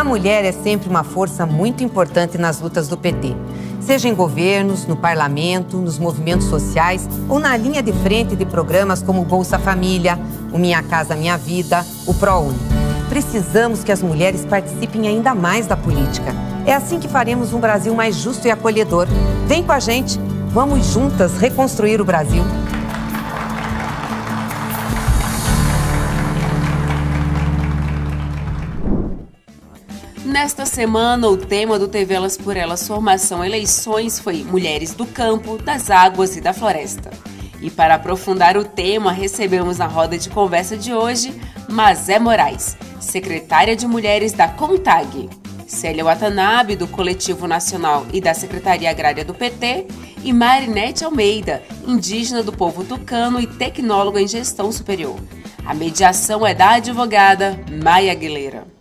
A mulher é sempre uma força muito importante nas lutas do PT. Seja em governos, no parlamento, nos movimentos sociais ou na linha de frente de programas como Bolsa Família, o Minha Casa Minha Vida, o ProUni. Precisamos que as mulheres participem ainda mais da política. É assim que faremos um Brasil mais justo e acolhedor. Vem com a gente, vamos juntas reconstruir o Brasil. Nesta semana, o tema do TV Elas por Elas Formação Eleições foi Mulheres do Campo, das Águas e da Floresta. E para aprofundar o tema, recebemos na roda de conversa de hoje Mazé Moraes, secretária de Mulheres da CONTAG, Célia Watanabe, do Coletivo Nacional e da Secretaria Agrária do PT, e Marinete Almeida, indígena do povo tucano e tecnóloga em gestão superior. A mediação é da advogada Maia Aguilera.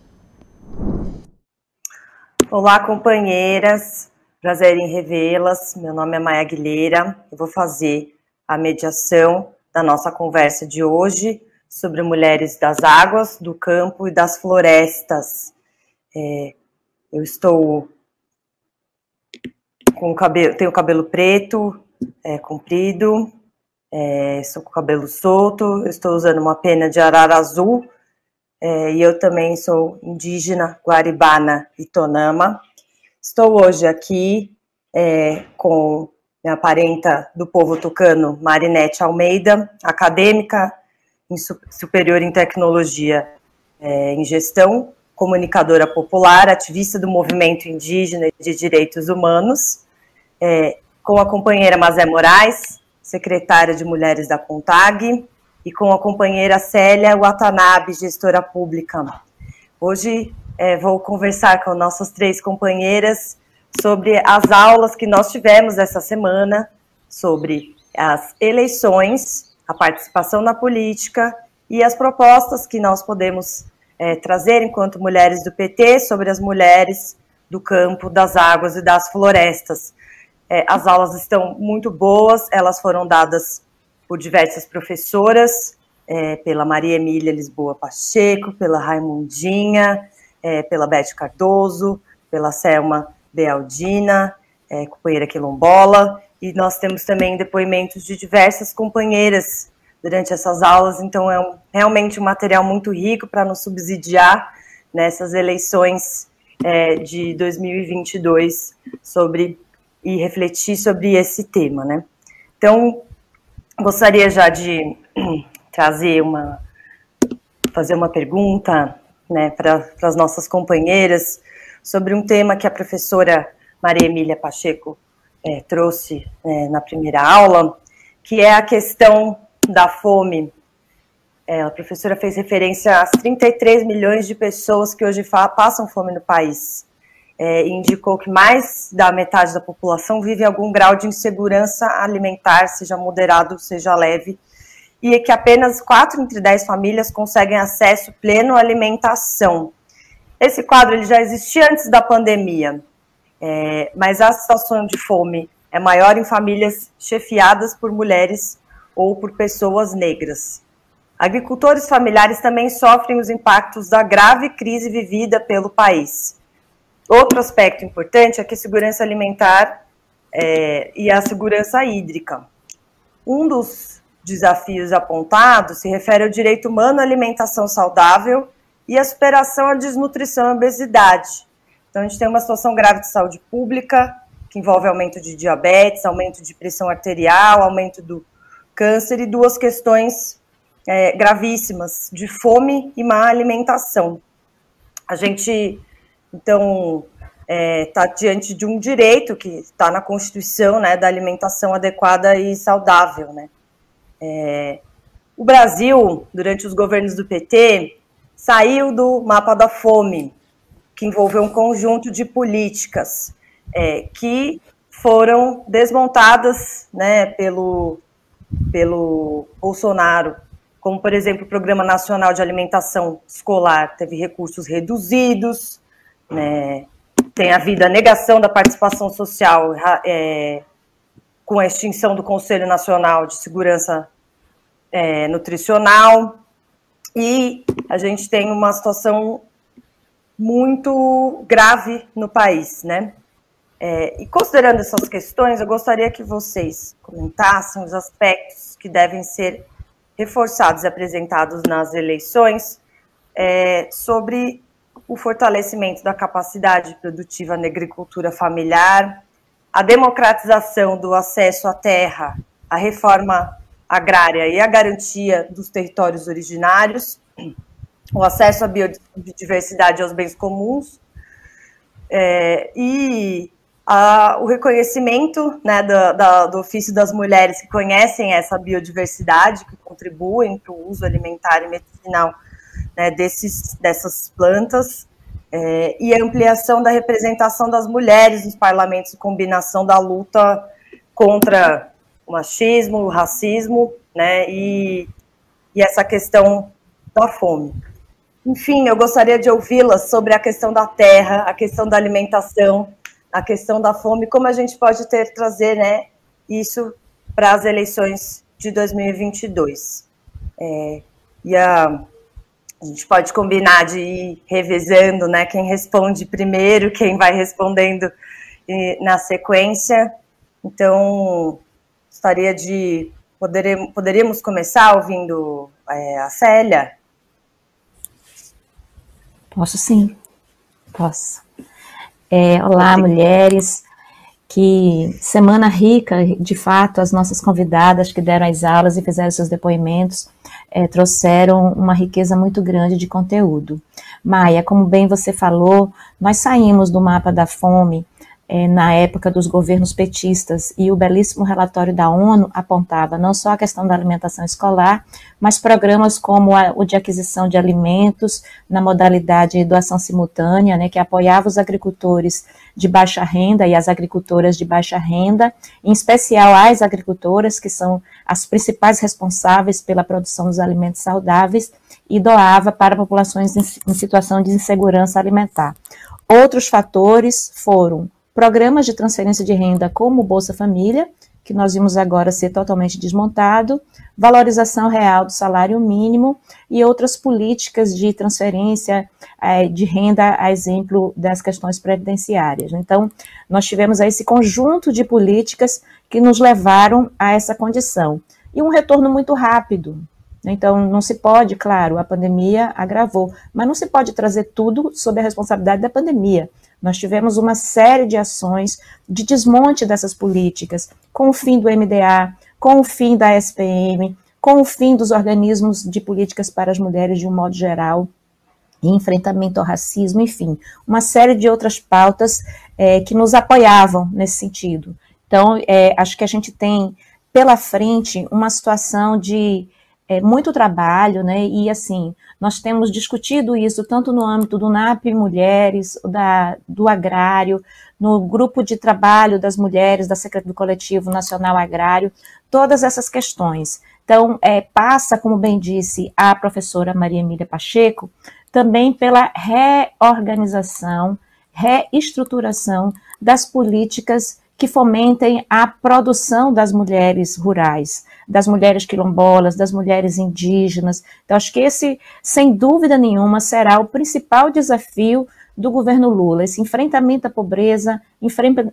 Olá, companheiras. Prazer em revê-las. Meu nome é Maia Aguilera. Eu vou fazer a mediação da nossa conversa de hoje sobre mulheres das águas, do campo e das florestas. É, eu estou com cabelo, tenho cabelo preto, é, comprido, é, estou com o cabelo solto, estou usando uma pena de arara azul é, e eu também sou indígena guaribana e tonama. Estou hoje aqui é, com minha parenta do povo tucano, Marinete Almeida, acadêmica em superior em tecnologia é, em gestão, comunicadora popular, ativista do movimento indígena e de direitos humanos, é, com a companheira Mazé Moraes, secretária de Mulheres da CONTAG, e com a companheira Célia Watanabe, gestora pública. Hoje é, vou conversar com nossas três companheiras sobre as aulas que nós tivemos essa semana, sobre as eleições, a participação na política e as propostas que nós podemos é, trazer enquanto mulheres do PT sobre as mulheres do campo, das águas e das florestas. É, as aulas estão muito boas, elas foram dadas por diversas professoras, é, pela Maria Emília Lisboa Pacheco, pela Raimundinha, é, pela Beth Cardoso, pela Selma Bealdina, é, companheira quilombola, e nós temos também depoimentos de diversas companheiras durante essas aulas, então é um, realmente um material muito rico para nos subsidiar nessas eleições é, de 2022 sobre e refletir sobre esse tema, né? Então, gostaria já de trazer uma, fazer uma pergunta né, para as nossas companheiras sobre um tema que a professora Maria Emília Pacheco é, trouxe é, na primeira aula, que é a questão da fome. É, a professora fez referência às 33 milhões de pessoas que hoje passam fome no país é, indicou que mais da metade da população vive algum grau de insegurança alimentar, seja moderado, seja leve, e que apenas 4 entre 10 famílias conseguem acesso pleno à alimentação. Esse quadro ele já existia antes da pandemia, é, mas a situação de fome é maior em famílias chefiadas por mulheres ou por pessoas negras. Agricultores familiares também sofrem os impactos da grave crise vivida pelo país. Outro aspecto importante é que a segurança alimentar é, e a segurança hídrica. Um dos desafios apontados se refere ao direito humano à alimentação saudável e à superação à desnutrição e obesidade. Então, a gente tem uma situação grave de saúde pública, que envolve aumento de diabetes, aumento de pressão arterial, aumento do câncer e duas questões é, gravíssimas de fome e má alimentação. A gente então, está é, tá diante de um direito que está na Constituição, né, da alimentação adequada e saudável, né. É, o Brasil, durante os governos do PT, saiu do mapa da fome, que envolveu um conjunto de políticas é, que foram desmontadas, né, pelo pelo Bolsonaro, como por exemplo o Programa Nacional de Alimentação Escolar teve recursos reduzidos, né? Tem havido a negação da participação social é, com a extinção do Conselho Nacional de Segurança é, Nutricional. E a gente tem uma situação muito grave no país, né? É, e considerando essas questões, eu gostaria que vocês comentassem os aspectos que devem ser reforçados e apresentados nas eleições é, sobre o fortalecimento da capacidade produtiva na agricultura familiar, a democratização do acesso à terra, a reforma agrária e a garantia dos territórios originários, o acesso à biodiversidade e aos bens comuns, é, e a, o reconhecimento né, do, da, do ofício das mulheres que conhecem essa biodiversidade, que contribuem para o uso alimentar e medicinal né, desses, dessas plantas, é, e a ampliação da representação das mulheres nos parlamentos combinação da luta contra o machismo, o racismo, né, e, e essa questão da fome. Enfim, eu gostaria de ouvi-las sobre a questão da terra, a questão da alimentação, a questão da fome, como a gente pode ter trazer, né, isso para as eleições de 2022. É, e a, a gente pode combinar de ir revezando, né, quem responde primeiro, quem vai respondendo na sequência. Então, gostaria de poderíamos, poderíamos começar ouvindo é, a Célia. Posso sim, posso. É, olá, mulheres. Que semana rica, de fato, as nossas convidadas que deram as aulas e fizeram seus depoimentos é, trouxeram uma riqueza muito grande de conteúdo. Maia, como bem você falou, nós saímos do mapa da fome é, na época dos governos petistas, e o belíssimo relatório da ONU apontava não só a questão da alimentação escolar, mas programas como a, o de aquisição de alimentos na modalidade de doação simultânea, né, que apoiava os agricultores de baixa renda e as agricultoras de baixa renda, em especial as agricultoras, que são as principais responsáveis pela produção dos alimentos saudáveis, e doava para populações em, em situação de insegurança alimentar. Outros fatores foram programas de transferência de renda como o Bolsa Família, que nós vimos agora ser totalmente desmontado, valorização real do salário mínimo e outras políticas de transferência é, de renda, a exemplo das questões previdenciárias. Então, nós tivemos esse conjunto de políticas que nos levaram a essa condição. E um retorno muito rápido. Então, não se pode, claro, a pandemia agravou, mas não se pode trazer tudo sob a responsabilidade da pandemia. Nós tivemos uma série de ações de desmonte dessas políticas, com o fim do MDA, com o fim da SPM, com o fim dos organismos de políticas para as mulheres de um modo geral, enfrentamento ao racismo, enfim, uma série de outras pautas é, que nos apoiavam nesse sentido. Então, é, acho que a gente tem pela frente uma situação de é, muito trabalho, né? E assim, nós temos discutido isso tanto no âmbito do NAP Mulheres, da, do agrário, no grupo de trabalho das mulheres da Secretaria do Coletivo Nacional Agrário, todas essas questões. Então, é, passa, como bem disse a professora Maria Emília Pacheco, também pela reorganização, reestruturação das políticas que fomentem a produção das mulheres rurais, das mulheres quilombolas, das mulheres indígenas. Então, acho que esse, sem dúvida nenhuma, será o principal desafio do governo Lula, esse enfrentamento à pobreza,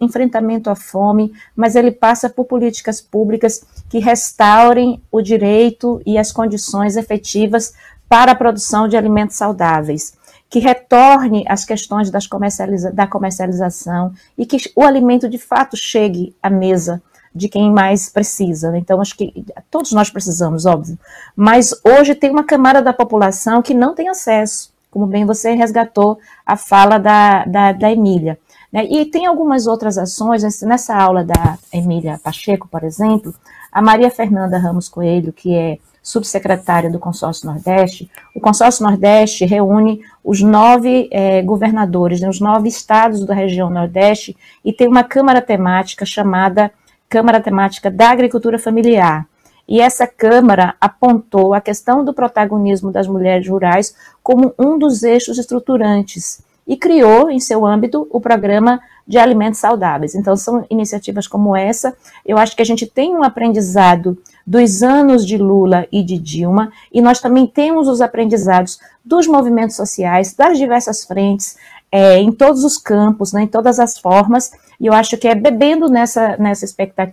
enfrentamento à fome, mas ele passa por políticas públicas que restaurem o direito e as condições efetivas para a produção de alimentos saudáveis que retorne as questões das comercializa da comercialização e que o alimento de fato chegue à mesa de quem mais precisa. Né? Então, acho que todos nós precisamos, óbvio. Mas hoje tem uma camada da população que não tem acesso, como bem você resgatou a fala da, da, da Emília. Né? E tem algumas outras ações, nessa aula da Emília Pacheco, por exemplo, a Maria Fernanda Ramos Coelho, que é subsecretária do Consórcio Nordeste, o Consórcio Nordeste reúne os nove é, governadores, né, os nove estados da região Nordeste, e tem uma Câmara temática chamada Câmara Temática da Agricultura Familiar. E essa Câmara apontou a questão do protagonismo das mulheres rurais como um dos eixos estruturantes e criou em seu âmbito o programa de alimentos saudáveis. Então, são iniciativas como essa. Eu acho que a gente tem um aprendizado dos anos de Lula e de Dilma, e nós também temos os aprendizados dos movimentos sociais, das diversas frentes, é, em todos os campos, né, em todas as formas, e eu acho que é bebendo nessa, nessa,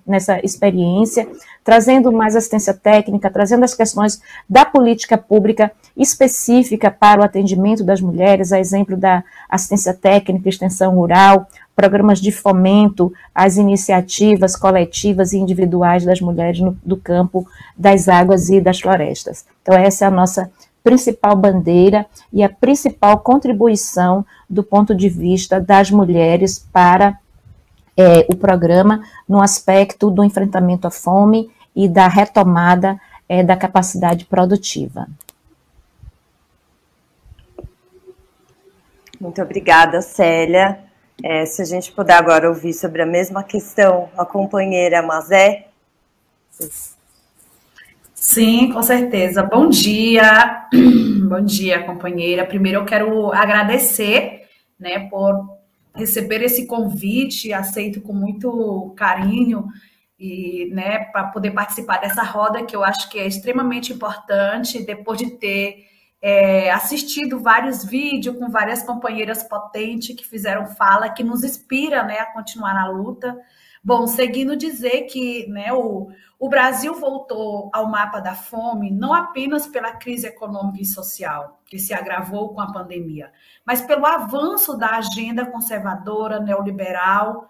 nessa experiência, trazendo mais assistência técnica, trazendo as questões da política pública específica para o atendimento das mulheres, a exemplo da assistência técnica, extensão rural, programas de fomento às iniciativas coletivas e individuais das mulheres no, do campo, das águas e das florestas. Então, essa é a nossa principal bandeira e a principal contribuição do ponto de vista das mulheres para é, o programa no aspecto do enfrentamento à fome e da retomada é, da capacidade produtiva. Muito obrigada, Célia. É, se a gente puder agora ouvir sobre a mesma questão, a companheira Mazé. Sim, com certeza. Bom dia, bom dia, companheira. Primeiro eu quero agradecer, né, por receber esse convite, aceito com muito carinho e, né, para poder participar dessa roda que eu acho que é extremamente importante depois de ter é, assistido vários vídeos com várias companheiras potentes que fizeram fala, que nos inspira, né, a continuar na luta. Bom, seguindo dizer que né, o, o Brasil voltou ao mapa da fome não apenas pela crise econômica e social, que se agravou com a pandemia, mas pelo avanço da agenda conservadora, neoliberal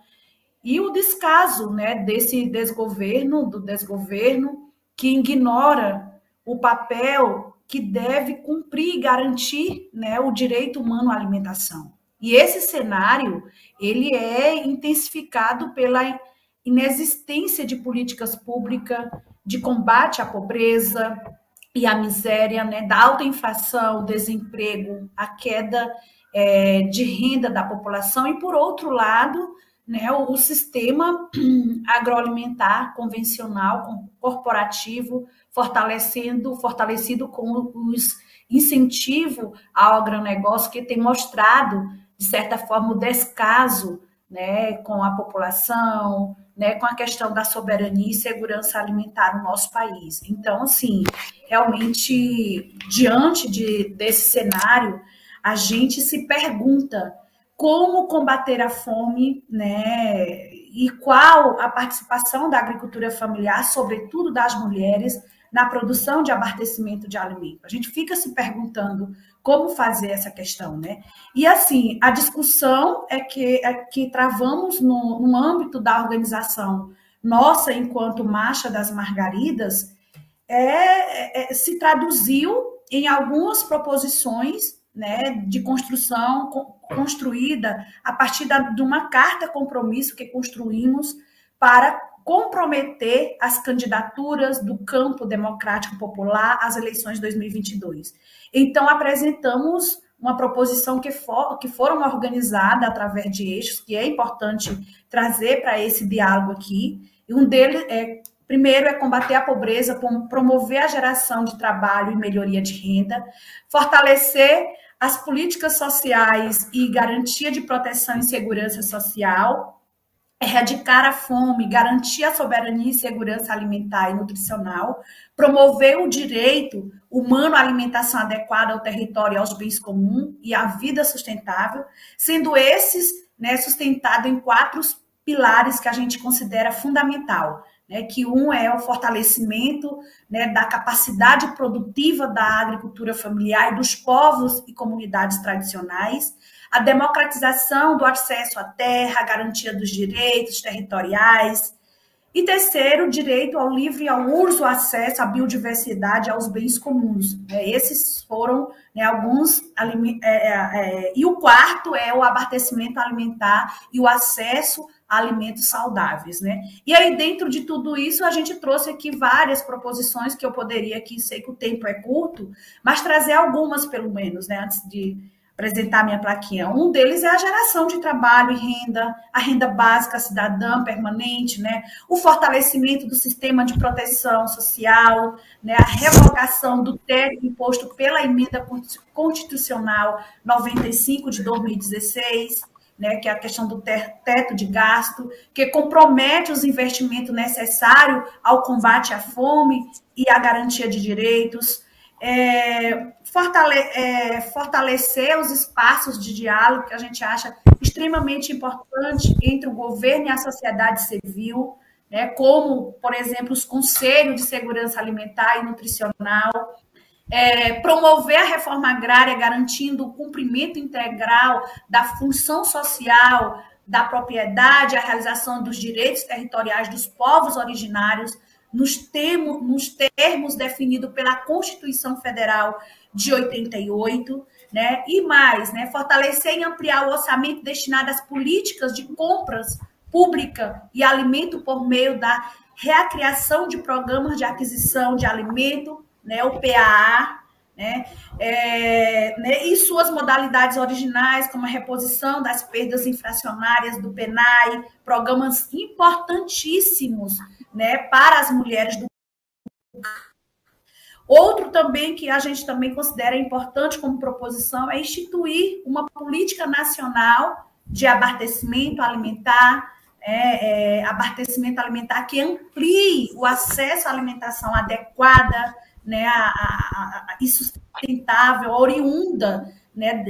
e o descaso né, desse desgoverno, do desgoverno, que ignora o papel que deve cumprir e garantir né, o direito humano à alimentação. E esse cenário ele é intensificado pela inexistência de políticas públicas de combate à pobreza e à miséria, né, da alta inflação, desemprego, a queda é, de renda da população e, por outro lado, né, o, o sistema agroalimentar convencional, corporativo, fortalecendo, fortalecido com os incentivo ao agronegócio que tem mostrado, de certa forma, o descaso né, com a população, né, com a questão da soberania e segurança alimentar no nosso país. Então, assim, realmente, diante de, desse cenário, a gente se pergunta como combater a fome, né, e qual a participação da agricultura familiar, sobretudo das mulheres, na produção de abastecimento de alimento. A gente fica se perguntando como fazer essa questão, né? E assim, a discussão é que, é que travamos no, no âmbito da organização nossa, enquanto Marcha das Margaridas, é, é, se traduziu em algumas proposições né, de construção construída a partir da, de uma carta compromisso que construímos para comprometer as candidaturas do campo democrático popular às eleições de 2022. Então, apresentamos uma proposição que, for, que foram organizadas através de eixos, que é importante trazer para esse diálogo aqui. E um deles é, primeiro, é combater a pobreza, promover a geração de trabalho e melhoria de renda, fortalecer as políticas sociais e garantia de proteção e segurança social, erradicar a fome, garantir a soberania e segurança alimentar e nutricional, promover o direito humano à alimentação adequada ao território e aos bens comuns e à vida sustentável, sendo esses né, sustentados em quatro pilares que a gente considera fundamental. Né, que um é o fortalecimento né, da capacidade produtiva da agricultura familiar e dos povos e comunidades tradicionais, a democratização do acesso à terra, a garantia dos direitos territoriais. E terceiro, direito ao livre e ao uso, acesso à biodiversidade, aos bens comuns. É, esses foram né, alguns. É, é, é, e o quarto é o abastecimento alimentar e o acesso a alimentos saudáveis. Né? E aí, dentro de tudo isso, a gente trouxe aqui várias proposições que eu poderia aqui, sei que o tempo é curto, mas trazer algumas, pelo menos, né, antes de apresentar minha plaquinha. Um deles é a geração de trabalho e renda, a renda básica cidadã permanente, né? o fortalecimento do sistema de proteção social, né? a revogação do teto imposto pela emenda constitucional 95 de 2016, né, que é a questão do teto de gasto, que compromete os investimentos necessários ao combate à fome e à garantia de direitos, é, fortale é, fortalecer os espaços de diálogo que a gente acha extremamente importante entre o governo e a sociedade civil, né, como, por exemplo, os conselhos de segurança alimentar e nutricional, é, promover a reforma agrária, garantindo o cumprimento integral da função social da propriedade, a realização dos direitos territoriais dos povos originários, nos termos, nos termos definidos pela Constituição Federal de 88, né? E mais, né? Fortalecer e ampliar o orçamento destinado às políticas de compras pública e alimento por meio da reacriação de programas de aquisição de alimento, né? O PAA, né? É, né, e suas modalidades originais, como a reposição das perdas infracionárias do PENAI, programas importantíssimos né, para as mulheres do Outro também que a gente também considera importante como proposição é instituir uma política nacional de abastecimento alimentar, é, é, abastecimento alimentar que amplie o acesso à alimentação adequada, né, a, a, a, e sustentável, oriunda né,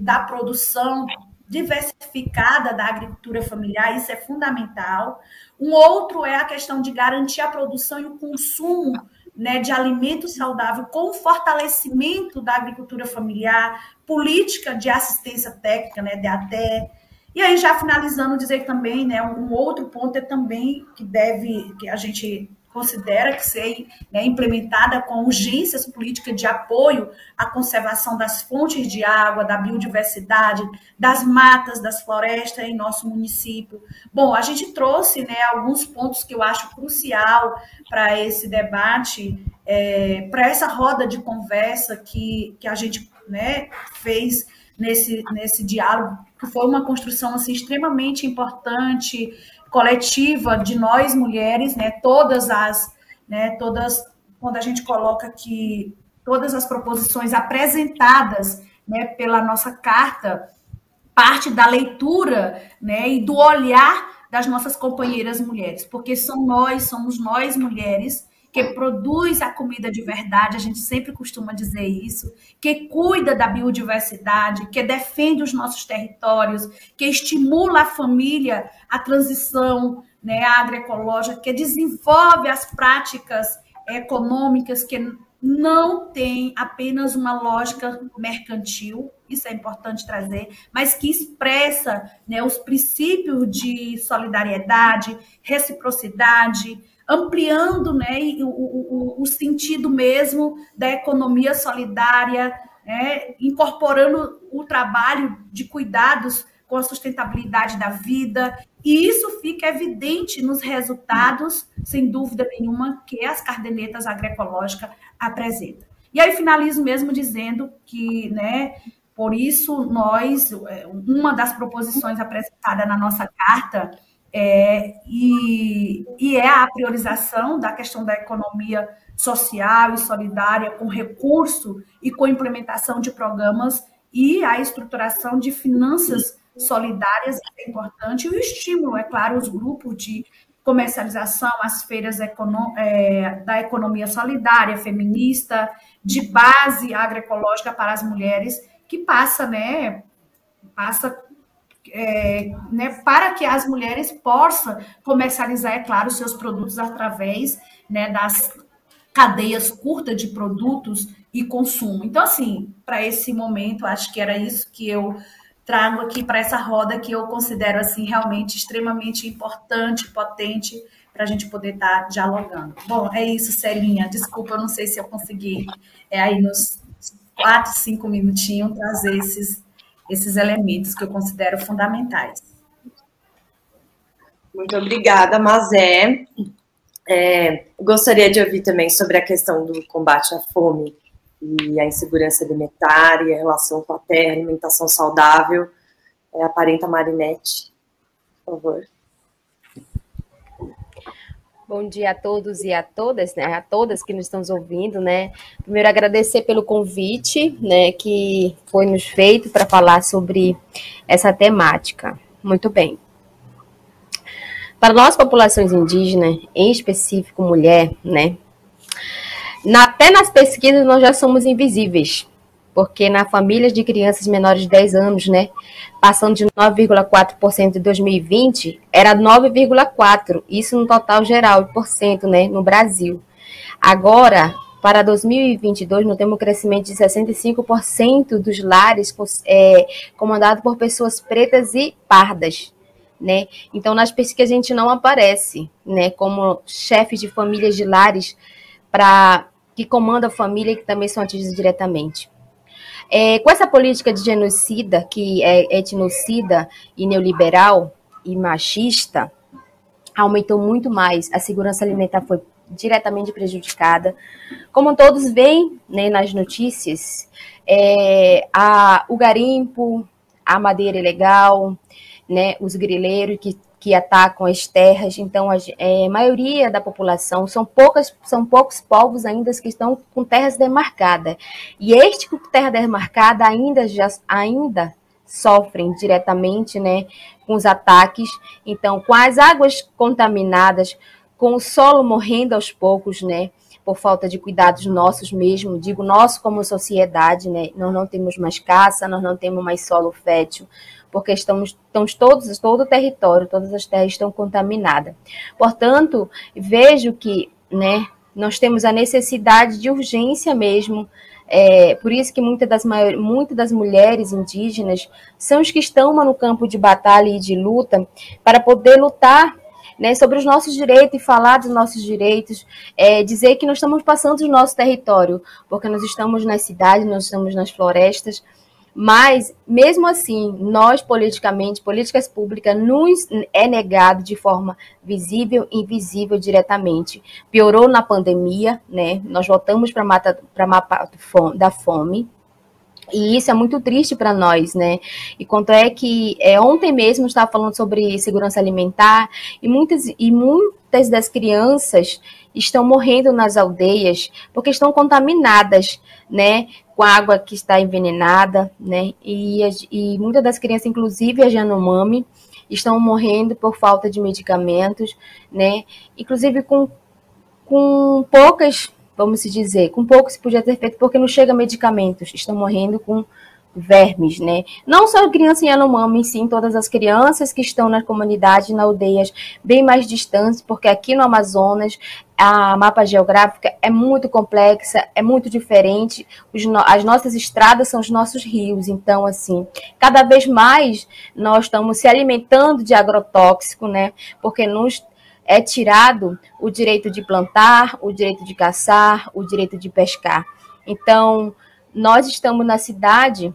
da produção diversificada da agricultura familiar, isso é fundamental. Um outro é a questão de garantir a produção e o consumo né, de alimento saudável com fortalecimento da agricultura familiar, política de assistência técnica, né, até E aí, já finalizando, dizer também, né, um outro ponto é também que deve, que a gente considera que ser né, implementada com urgências políticas de apoio à conservação das fontes de água, da biodiversidade, das matas, das florestas em nosso município. Bom, a gente trouxe né, alguns pontos que eu acho crucial para esse debate, é, para essa roda de conversa que, que a gente né, fez nesse, nesse diálogo, que foi uma construção assim, extremamente importante, coletiva de nós mulheres, né, todas as, né, todas, quando a gente coloca aqui todas as proposições apresentadas, né, pela nossa carta, parte da leitura, né, e do olhar das nossas companheiras mulheres, porque são nós, somos nós mulheres que produz a comida de verdade, a gente sempre costuma dizer isso, que cuida da biodiversidade, que defende os nossos territórios, que estimula a família a transição né, agroecológica, que desenvolve as práticas econômicas que não tem apenas uma lógica mercantil, isso é importante trazer, mas que expressa né, os princípios de solidariedade, reciprocidade, ampliando né, o, o, o sentido mesmo da economia solidária, né, incorporando o trabalho de cuidados com a sustentabilidade da vida, e isso fica evidente nos resultados, sem dúvida nenhuma, que as cardenetas agroecológicas apresentam. E aí finalizo mesmo dizendo que, né, por isso nós, é, uma das proposições apresentadas na nossa carta é, e, e é a priorização da questão da economia social e solidária com recurso e com implementação de programas e a estruturação de finanças solidárias é importante. E o estímulo, é claro, os grupos de comercialização, as feiras econo é, da economia solidária, feminista, de base agroecológica para as mulheres, que passa, né, passa é, né, para que as mulheres possam comercializar, é claro, seus produtos através né, das cadeias curtas de produtos e consumo. Então, assim, para esse momento, acho que era isso que eu trago aqui para essa roda que eu considero assim realmente extremamente importante, potente para a gente poder estar tá dialogando. Bom, é isso, Celinha. Desculpa, eu não sei se eu consegui é, aí nos quatro, cinco minutinhos trazer esses esses elementos que eu considero fundamentais. Muito obrigada, Mazé. É, gostaria de ouvir também sobre a questão do combate à fome e a insegurança alimentar e a relação com a terra, alimentação saudável. É a Parenta Marinette, por favor. Bom dia a todos e a todas, né, a todas que nos estão ouvindo, né? Primeiro agradecer pelo convite, né, que foi nos feito para falar sobre essa temática. Muito bem. Para nós populações indígenas, em específico mulher, né, na, até nas pesquisas nós já somos invisíveis, porque na família de crianças menores de 10 anos, né, passando de 9,4% em 2020, era 9,4%, isso no total geral de porcento, né, no Brasil. Agora, para 2022, nós temos um crescimento de 65% dos lares é, comandados por pessoas pretas e pardas, né? Então, nas pesquisas a gente não aparece, né, como chefes de famílias de lares para que comandam a família e que também são atingidos diretamente. É, com essa política de genocida, que é etnocida e neoliberal e machista, aumentou muito mais. A segurança alimentar foi diretamente prejudicada. Como todos veem né, nas notícias, é, a, o garimpo, a madeira ilegal, né, os grileiros que que atacam as terras. Então, a, é, maioria da população são poucas, são poucos povos ainda que estão com terras demarcadas. E este com terra demarcada ainda já ainda sofrem diretamente, né, com os ataques. Então, com as águas contaminadas, com o solo morrendo aos poucos, né, por falta de cuidados nossos mesmo, digo nosso como sociedade, né, nós não temos mais caça, nós não temos mais solo fértil, porque estamos, estamos todos, todo o território, todas as terras estão contaminadas. Portanto, vejo que né, nós temos a necessidade de urgência mesmo. É, por isso que muitas das, muitas das mulheres indígenas são os que estão no campo de batalha e de luta para poder lutar né, sobre os nossos direitos e falar dos nossos direitos, é, dizer que nós estamos passando do nosso território, porque nós estamos nas cidades, nós estamos nas florestas, mas, mesmo assim, nós politicamente, políticas públicas, nos é negado de forma visível e invisível diretamente. Piorou na pandemia, né? Nós voltamos para a mapa da fome, e isso é muito triste para nós, né? E quanto é que é, ontem mesmo estava falando sobre segurança alimentar e muitas, e muitas das crianças estão morrendo nas aldeias porque estão contaminadas, né? Com água que está envenenada, né? E, e muitas das crianças, inclusive a Janomami, estão morrendo por falta de medicamentos, né? Inclusive com, com poucas vamos se dizer, com pouco se podia ter feito, porque não chega medicamentos, estão morrendo com vermes, né? Não só criança em Yanomami, sim todas as crianças que estão na comunidade, na aldeias bem mais distantes, porque aqui no Amazonas a mapa geográfica é muito complexa, é muito diferente. No, as nossas estradas são os nossos rios, então assim, cada vez mais nós estamos se alimentando de agrotóxico, né? Porque nos é tirado o direito de plantar, o direito de caçar, o direito de pescar. Então, nós estamos na cidade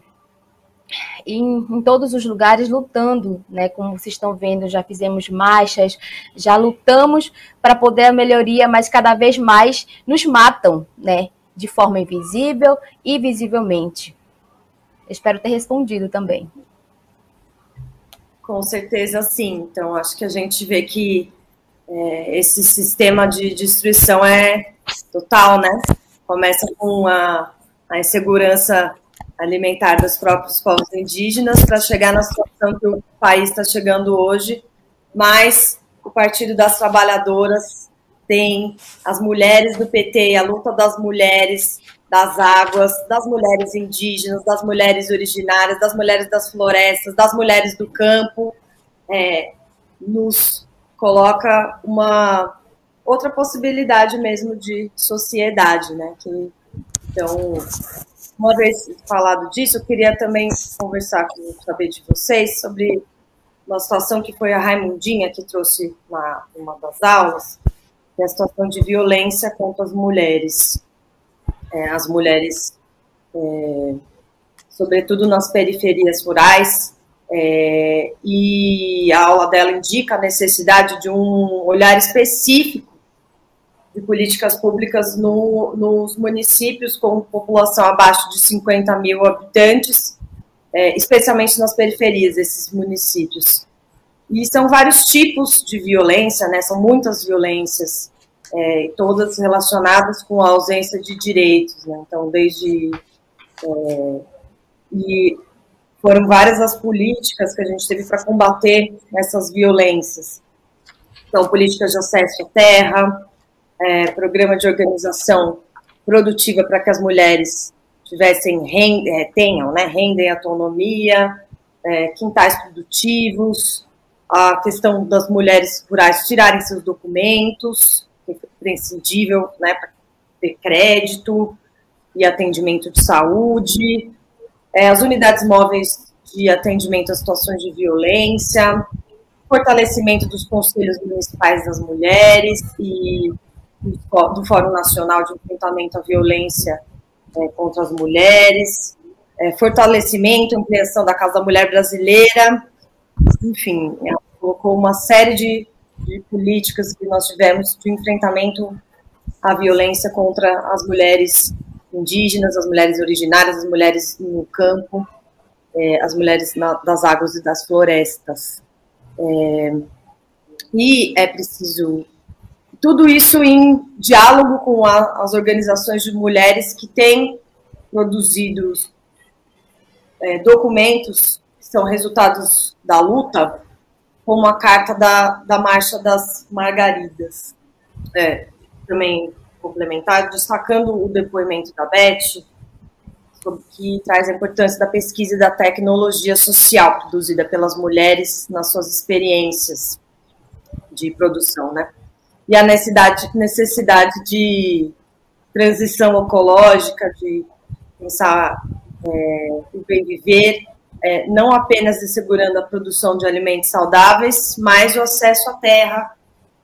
em, em, todos os lugares lutando, né? Como vocês estão vendo, já fizemos marchas, já lutamos para poder a melhoria, mas cada vez mais nos matam, né? De forma invisível e visivelmente. Espero ter respondido também. Com certeza, sim. Então, acho que a gente vê que é, esse sistema de destruição é total, né? Começa com a, a insegurança alimentar dos próprios povos indígenas para chegar na situação que o país está chegando hoje, mas o Partido das Trabalhadoras tem as mulheres do PT, a luta das mulheres das águas, das mulheres indígenas, das mulheres originárias, das mulheres das florestas, das mulheres do campo, é, nos coloca uma outra possibilidade mesmo de sociedade, né? Que, então, uma vez falado disso, eu queria também conversar com saber de vocês sobre uma situação que foi a Raimundinha que trouxe na uma das aulas, que é a situação de violência contra as mulheres, é, as mulheres, é, sobretudo nas periferias rurais, é, e a aula dela indica a necessidade de um olhar específico de políticas públicas no, nos municípios com população abaixo de 50 mil habitantes, é, especialmente nas periferias desses municípios. E são vários tipos de violência, né? São muitas violências, é, todas relacionadas com a ausência de direitos, né? Então, desde é, e foram várias as políticas que a gente teve para combater essas violências. Então, políticas de acesso à terra, é, programa de organização produtiva para que as mulheres tivessem renda, é, tenham né, renda e autonomia, é, quintais produtivos, a questão das mulheres rurais tirarem seus documentos, que é imprescindível né, para ter crédito e atendimento de saúde, é, as unidades móveis de atendimento a situações de violência, fortalecimento dos conselhos municipais das mulheres e do Fórum Nacional de Enfrentamento à Violência é, contra as Mulheres, é, fortalecimento, ampliação da Casa da Mulher Brasileira, enfim, é, colocou uma série de, de políticas que nós tivemos de enfrentamento à violência contra as mulheres indígenas, as mulheres originárias, as mulheres no campo, é, as mulheres na, das águas e das florestas. É, e é preciso tudo isso em diálogo com a, as organizações de mulheres que têm produzido é, documentos que são resultados da luta, como a carta da, da Marcha das Margaridas. É, também complementar, destacando o depoimento da Beth, que traz a importância da pesquisa e da tecnologia social produzida pelas mulheres nas suas experiências de produção, né? E a necessidade, necessidade de transição ecológica, de pensar é, o bem viver, é, não apenas assegurando a produção de alimentos saudáveis, mas o acesso à terra,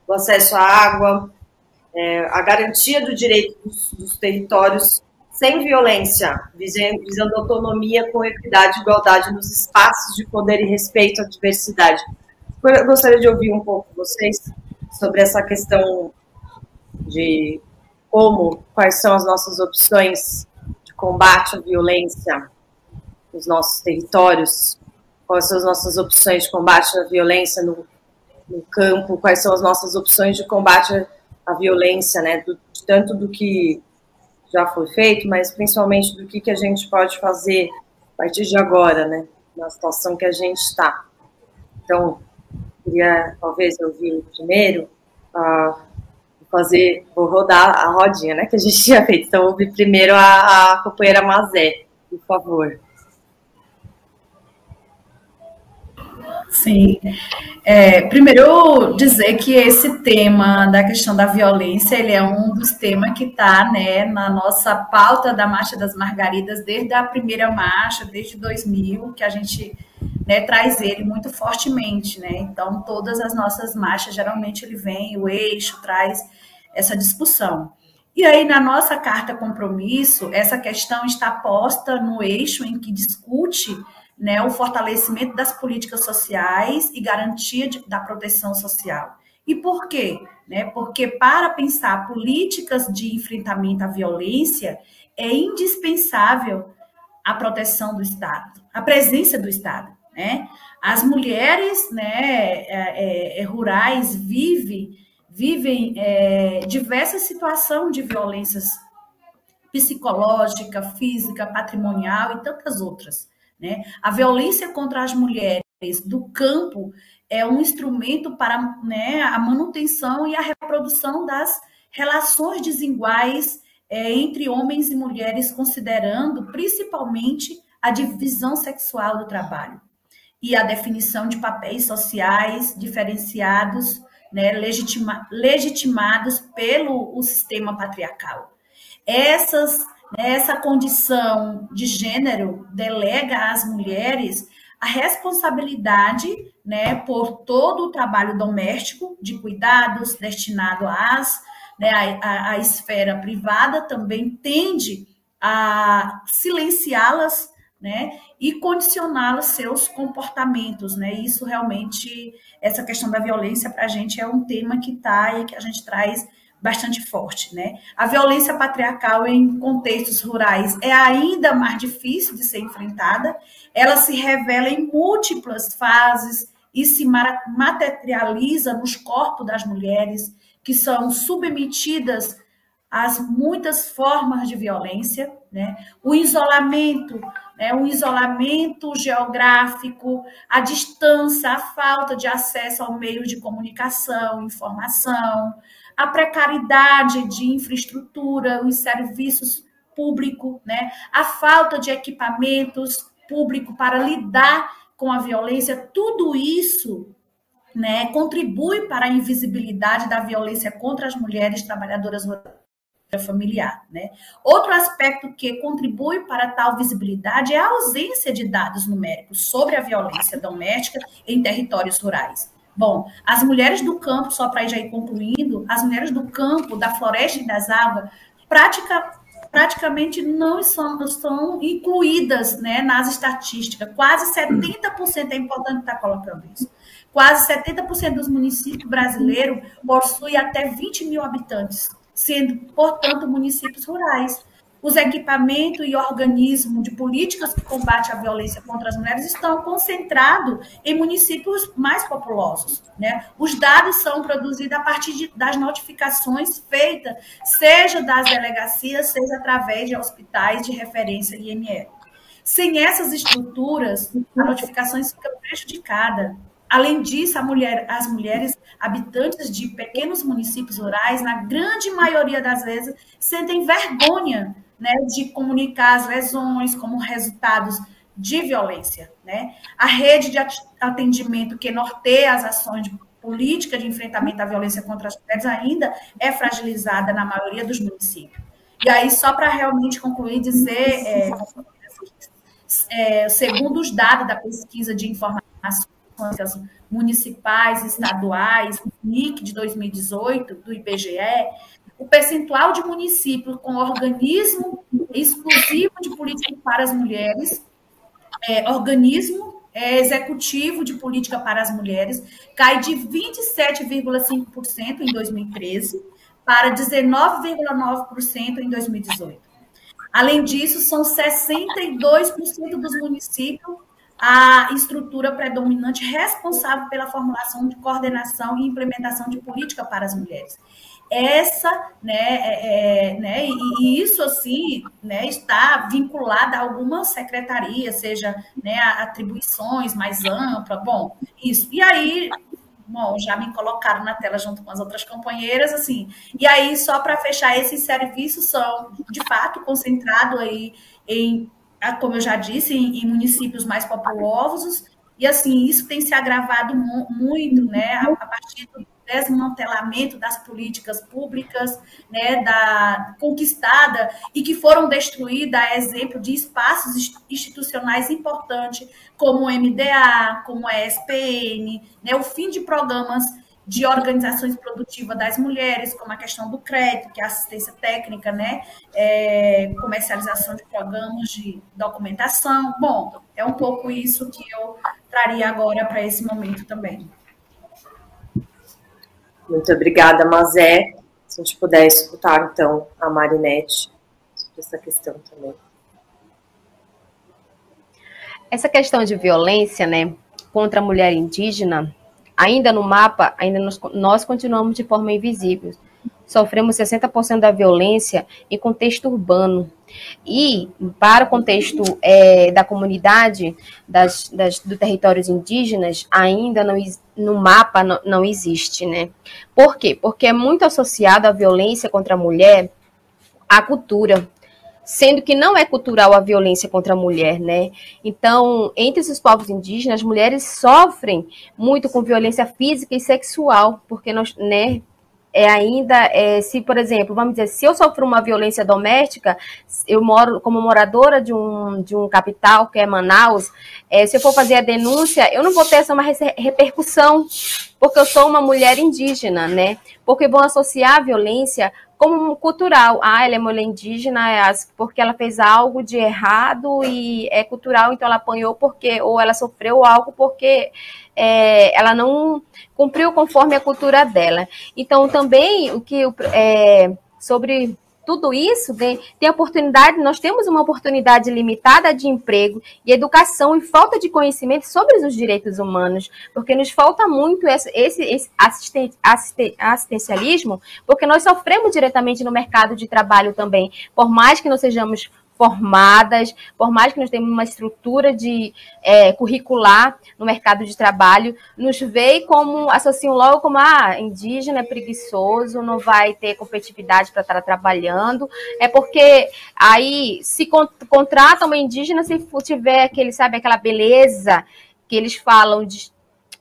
o acesso à água, é, a garantia do direito dos, dos territórios sem violência, visando, autonomia com equidade e igualdade nos espaços de poder e respeito à diversidade. Eu gostaria de ouvir um pouco vocês sobre essa questão de como, quais são as nossas opções de combate à violência nos nossos territórios, quais são as nossas opções de combate à violência no, no campo, quais são as nossas opções de combate à violência, né, do, tanto do que já foi feito, mas principalmente do que, que a gente pode fazer a partir de agora, né, na situação que a gente está. Então, queria talvez ouvir primeiro, uh, fazer, vou rodar a rodinha, né, que a gente tinha feito. Então, ouvir primeiro a, a companheira Mazé, por favor. Sim. É, primeiro dizer que esse tema da questão da violência, ele é um dos temas que está né, na nossa pauta da Marcha das Margaridas desde a primeira marcha, desde 2000, que a gente né, traz ele muito fortemente. Né? Então, todas as nossas marchas, geralmente ele vem, o eixo traz essa discussão. E aí, na nossa carta compromisso, essa questão está posta no eixo em que discute né, o fortalecimento das políticas sociais e garantia de, da proteção social. E por quê? Né, porque para pensar políticas de enfrentamento à violência, é indispensável a proteção do Estado, a presença do Estado. Né? As mulheres né, é, é, é rurais vivem, vivem é, diversas situações de violências psicológica, física, patrimonial e tantas outras. Né? A violência contra as mulheres do campo é um instrumento para né, a manutenção e a reprodução das relações desiguais é, entre homens e mulheres, considerando principalmente a divisão sexual do trabalho e a definição de papéis sociais diferenciados, né, legitima, legitimados pelo o sistema patriarcal. Essas essa condição de gênero delega às mulheres a responsabilidade né, por todo o trabalho doméstico de cuidados destinado às, né, a, a esfera privada também tende a silenciá-las né, e condicioná-las seus comportamentos. Né? Isso realmente, essa questão da violência para a gente é um tema que está e que a gente traz bastante forte, né? A violência patriarcal em contextos rurais é ainda mais difícil de ser enfrentada. Ela se revela em múltiplas fases e se materializa nos corpos das mulheres que são submetidas às muitas formas de violência, né? O isolamento, né? o isolamento geográfico, a distância, a falta de acesso ao meio de comunicação, informação, a precariedade de infraestrutura, os serviços públicos, né? a falta de equipamentos públicos para lidar com a violência, tudo isso né, contribui para a invisibilidade da violência contra as mulheres trabalhadoras familiar. Né? Outro aspecto que contribui para tal visibilidade é a ausência de dados numéricos sobre a violência doméstica em territórios rurais. Bom, as mulheres do campo, só para já ir concluindo, as mulheres do campo, da floresta e das águas, pratica, praticamente não são, são incluídas né, nas estatísticas. Quase 70% é importante estar colocando isso. Quase 70% dos municípios brasileiros possuem até 20 mil habitantes, sendo, portanto, municípios rurais. Os equipamentos e organismos de políticas que combatem a violência contra as mulheres estão concentrados em municípios mais populosos. Né? Os dados são produzidos a partir de, das notificações feitas, seja das delegacias, seja através de hospitais de referência IML. Sem essas estruturas, a notificação fica prejudicada. Além disso, mulher, as mulheres habitantes de pequenos municípios rurais, na grande maioria das vezes, sentem vergonha né, de comunicar as lesões como resultados de violência. Né? A rede de atendimento que norteia as ações de política de enfrentamento à violência contra as mulheres ainda é fragilizada na maioria dos municípios. E aí, só para realmente concluir, dizer, é, é, segundo os dados da pesquisa de informações municipais, estaduais, NIC de 2018, do IBGE, o percentual de municípios com organismo exclusivo de política para as mulheres, é, organismo é, executivo de política para as mulheres, cai de 27,5% em 2013 para 19,9% em 2018. Além disso, são 62% dos municípios a estrutura predominante responsável pela formulação de coordenação e implementação de política para as mulheres. Essa, né, é, é né, e, e, isso assim, né, está vinculado a alguma secretaria, seja, né, atribuições mais amplas, bom, isso. E aí, bom, já me colocaram na tela junto com as outras companheiras, assim. E aí, só para fechar, esses serviços são, de fato, concentrados aí em como eu já disse, em, em municípios mais populosos, e assim, isso tem se agravado muito, né, a partir do desmantelamento das políticas públicas, né, da conquistada e que foram destruídas, a exemplo de espaços institucionais importantes, como o MDA, como a SPN, né, o fim de programas de organizações produtivas das mulheres, como a questão do crédito, que é assistência técnica, né? É, comercialização de programas de documentação. Bom, é um pouco isso que eu traria agora para esse momento também. Muito obrigada, Mazé. Se a gente puder escutar, então, a Marinette sobre essa questão também. Essa questão de violência, né, contra a mulher indígena, Ainda no mapa, ainda nós, nós continuamos de forma invisível. Sofremos 60% da violência em contexto urbano. E, para o contexto é, da comunidade, das, das, dos territórios indígenas, ainda não, no mapa não, não existe, né? Por quê? Porque é muito associado à violência contra a mulher à cultura sendo que não é cultural a violência contra a mulher, né? Então, entre os povos indígenas, as mulheres sofrem muito com violência física e sexual, porque nós, né, é ainda, é, se, por exemplo, vamos dizer, se eu sofro uma violência doméstica, eu moro como moradora de um, de um capital, que é Manaus, é, se eu for fazer a denúncia, eu não vou ter essa uma repercussão, porque eu sou uma mulher indígena, né? Porque vão associar a violência como cultural. Ah, ela é mulher indígena é porque ela fez algo de errado e é cultural, então ela apanhou porque, ou ela sofreu algo porque é, ela não cumpriu conforme a cultura dela. Então, também o que é, sobre tudo isso né, tem oportunidade, nós temos uma oportunidade limitada de emprego e educação e falta de conhecimento sobre os direitos humanos, porque nos falta muito esse, esse, esse assisten, assisten, assistencialismo, porque nós sofremos diretamente no mercado de trabalho também, por mais que não sejamos formadas, por mais que nós tenhamos uma estrutura de é, curricular no mercado de trabalho, nos veem como, associam logo como, ah, indígena é preguiçoso, não vai ter competitividade para estar trabalhando, é porque aí se con contrata uma indígena se tiver aquele, sabe, aquela beleza que eles falam de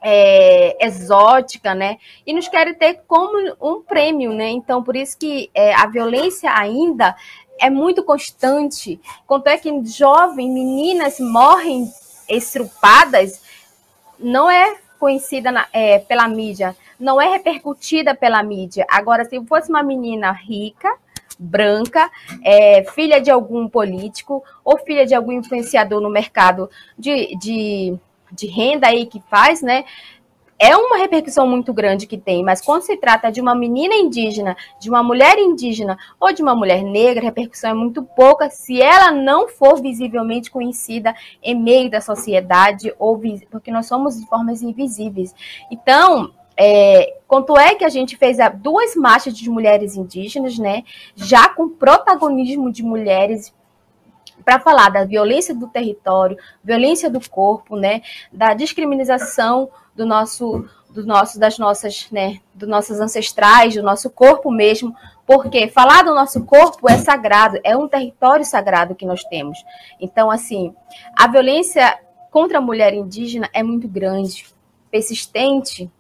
é, exótica, né? E nos querem ter como um prêmio, né? Então, por isso que é, a violência ainda é muito constante. Quanto é que jovens, meninas morrem estrupadas, não é conhecida na, é, pela mídia, não é repercutida pela mídia. Agora, se fosse uma menina rica, branca, é, filha de algum político ou filha de algum influenciador no mercado de, de, de renda aí que faz, né? É uma repercussão muito grande que tem, mas quando se trata de uma menina indígena, de uma mulher indígena ou de uma mulher negra, a repercussão é muito pouca se ela não for visivelmente conhecida em meio da sociedade, ou porque nós somos de formas invisíveis. Então, é, quanto é que a gente fez duas marchas de mulheres indígenas, né? Já com protagonismo de mulheres para falar da violência do território, violência do corpo, né, da discriminação do nosso, do nosso, das nossas, né, dos nossos ancestrais, do nosso corpo mesmo, porque falar do nosso corpo é sagrado, é um território sagrado que nós temos. Então, assim, a violência contra a mulher indígena é muito grande, persistente,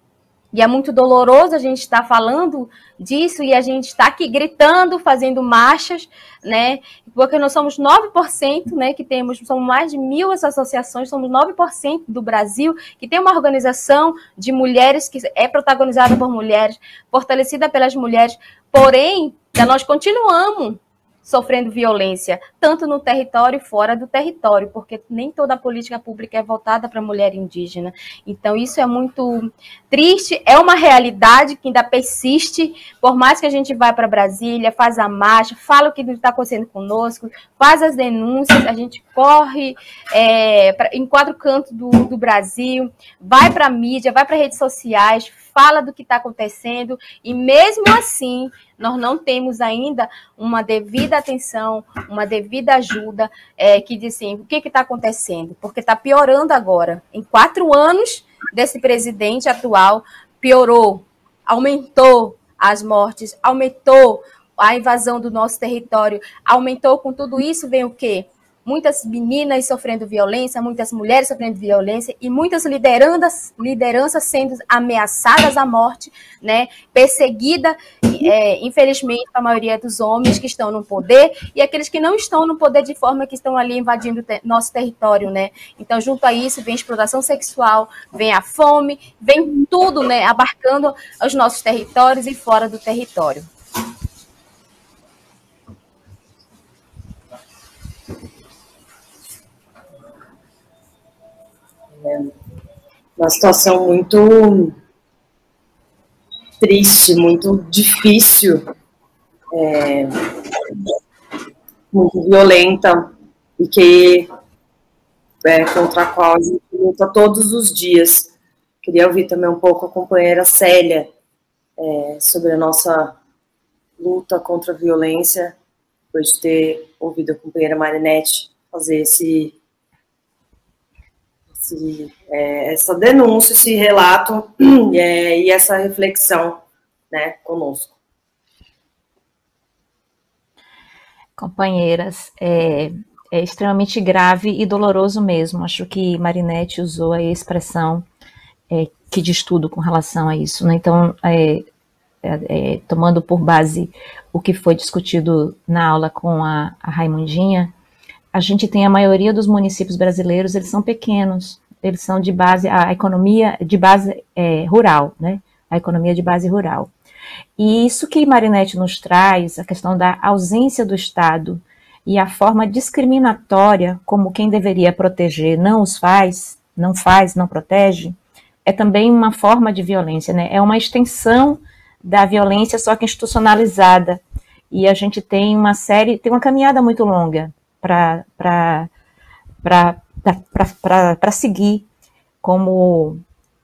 e é muito doloroso a gente estar tá falando disso e a gente está aqui gritando, fazendo marchas, né? Porque nós somos 9%, né? Que temos, somos mais de mil associações, somos 9% do Brasil que tem uma organização de mulheres que é protagonizada por mulheres, fortalecida pelas mulheres, porém, nós continuamos sofrendo violência, tanto no território e fora do território, porque nem toda a política pública é voltada para a mulher indígena. Então, isso é muito triste, é uma realidade que ainda persiste, por mais que a gente vá para Brasília, faz a marcha, fala o que está acontecendo conosco, faz as denúncias, a gente corre é, pra, em quatro cantos do, do Brasil, vai para a mídia, vai para redes sociais, fala do que está acontecendo e mesmo assim nós não temos ainda uma devida atenção, uma devida ajuda é, que diz assim, o que está acontecendo? Porque está piorando agora. Em quatro anos desse presidente atual, piorou, aumentou as mortes, aumentou a invasão do nosso território, aumentou com tudo isso, vem o quê? Muitas meninas sofrendo violência, muitas mulheres sofrendo violência e muitas lideranças, lideranças sendo ameaçadas à morte, né, perseguida, é, infelizmente, a maioria dos homens que estão no poder e aqueles que não estão no poder de forma que estão ali invadindo te nosso território, né. Então, junto a isso, vem a exploração sexual, vem a fome, vem tudo, né, abarcando os nossos territórios e fora do território. É uma situação muito triste, muito difícil, é, muito violenta e que é, contra a qual a gente luta todos os dias. Queria ouvir também um pouco a companheira Célia é, sobre a nossa luta contra a violência, depois de ter ouvido a companheira Marinette fazer esse esse, é, essa denúncia, esse relato é, e essa reflexão né, conosco. Companheiras, é, é extremamente grave e doloroso mesmo. Acho que Marinette usou a expressão é, que diz tudo com relação a isso. Né? Então, é, é, é, tomando por base o que foi discutido na aula com a, a Raimundinha, a gente tem a maioria dos municípios brasileiros, eles são pequenos, eles são de base, a economia de base é, rural, né? A economia de base rural. E isso que Marinette nos traz, a questão da ausência do Estado e a forma discriminatória como quem deveria proteger não os faz, não faz, não protege, é também uma forma de violência, né? É uma extensão da violência, só que institucionalizada. E a gente tem uma série, tem uma caminhada muito longa para seguir, como